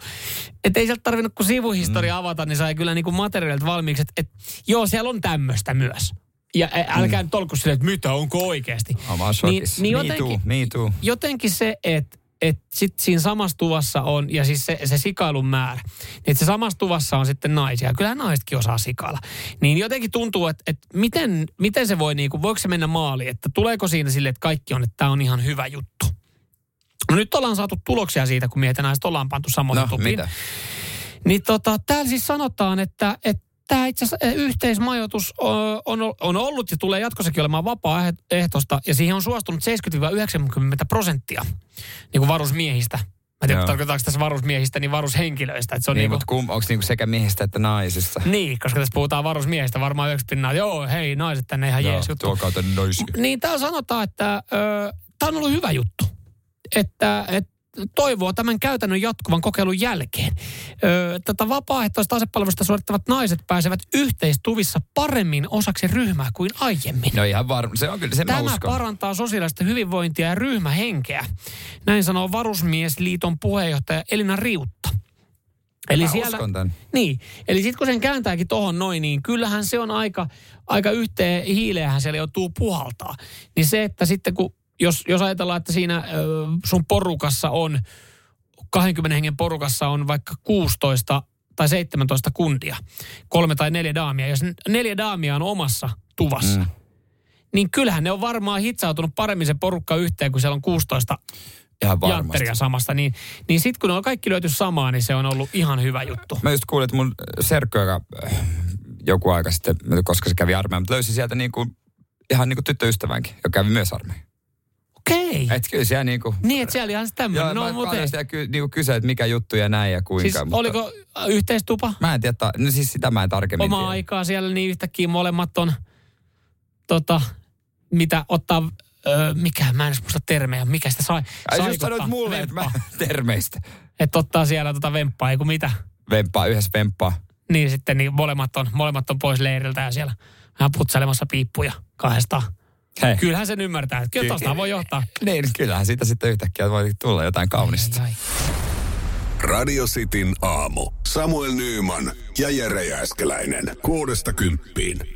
et ei sieltä tarvinnut kun sivuhistoria mm. avata, niin sai kyllä niinku materiaalit valmiiksi. Että et, joo, siellä on tämmöistä myös. Ja älkää mm. nyt olko silleen, että mitä, onko oikeasti. Niin, niin jotenkin, me too, me too. jotenkin se, että että sitten siinä samassa tuvassa on, ja siis se, se sikailun määrä, niin että se samassa tuvassa on sitten naisia. Kyllä naisetkin osaa sikailla. Niin jotenkin tuntuu, että, että miten, miten se voi, niin kuin, voiko se mennä maaliin, että tuleeko siinä sille, että kaikki on, että tämä on ihan hyvä juttu. No nyt ollaan saatu tuloksia siitä, kun miehet ja naiset ollaan pantu samoin no, tupiin. Mitä? Niin tota, täällä siis sanotaan, että, että tämä itse asiassa yhteismajoitus on, on ollut ja tulee jatkossakin olemaan vapaaehtoista ja siihen on suostunut 70-90 prosenttia niin kuin varusmiehistä. Mä en tiedä, tarkoitaanko tässä varusmiehistä, niin varushenkilöistä. Että se on niin, niin kuin, mutta kum, onko niin sekä miehistä että naisista? Niin, koska tässä puhutaan varusmiehistä, varmaan yksi pinnaa, joo, hei, naiset tänne ihan jees juttu. Tuo kautta naisia. Niin, täällä sanotaan, että tämä on ollut hyvä juttu. Että, että toivoo tämän käytännön jatkuvan kokeilun jälkeen. Öö, tätä vapaaehtoista asepalvelusta suorittavat naiset pääsevät yhteistuvissa paremmin osaksi ryhmää kuin aiemmin. No ihan varma, se on kyllä, sen Tämä parantaa sosiaalista hyvinvointia ja ryhmähenkeä. Näin sanoo Varusmiesliiton puheenjohtaja Elina Riutta. Eli Mä siellä, tämän. Niin, eli sitten kun sen kääntääkin tohon noin, niin kyllähän se on aika, aika yhteen hiileähän siellä joutuu puhaltaa. Niin se, että sitten kun jos, jos ajatellaan, että siinä sun porukassa on, 20 hengen porukassa on vaikka 16 tai 17 kundia, kolme tai neljä daamia. Jos neljä daamia on omassa tuvassa, mm. niin kyllähän ne on varmaan hitsautunut paremmin se porukka yhteen, kun siellä on 16 ihan jantteria samasta. Niin, niin sitten kun ne on kaikki löyty samaan, niin se on ollut ihan hyvä juttu. Mä just kuulin, että mun serkko, joka äh, joku aika sitten, koska se kävi armeijan, mutta löysi sieltä niin kuin, ihan niin kuin tyttöystävänkin, joka kävi myös armeijan. Okei. Et kyllä siellä niinku... Niin, että siellä ihan tämmöinen. Joo, no, mä mutta sitä ky, niinku kysyä, että mikä juttu ja näin ja kuinka. Siis mutta... oliko yhteistupa? Mä en tiedä, no siis sitä mä en tarkemmin Oma tiedä. aikaa siellä niin yhtäkkiä molemmat on, tota, mitä ottaa Öö, mikä, mä en muista termejä, mikä sitä sai. Ai just sanoit mulle, että mä (laughs) termeistä. Että ottaa siellä tota vemppaa, ei kun mitä. Vemppaa, yhdessä vemppaa. Niin sitten niin molemmat, on, molemmat on pois leiriltä ja siellä vähän putselemassa piippuja kahdestaan. Hei. Kyllähän sen ymmärtää. Että kyllä tuosta voi johtaa. niin, kyllähän siitä sitten yhtäkkiä voi tulla jotain kaunista. Ai, ai. Radio Cityn aamu. Samuel Nyyman ja Jere Jääskeläinen. Kuudesta kymppiin.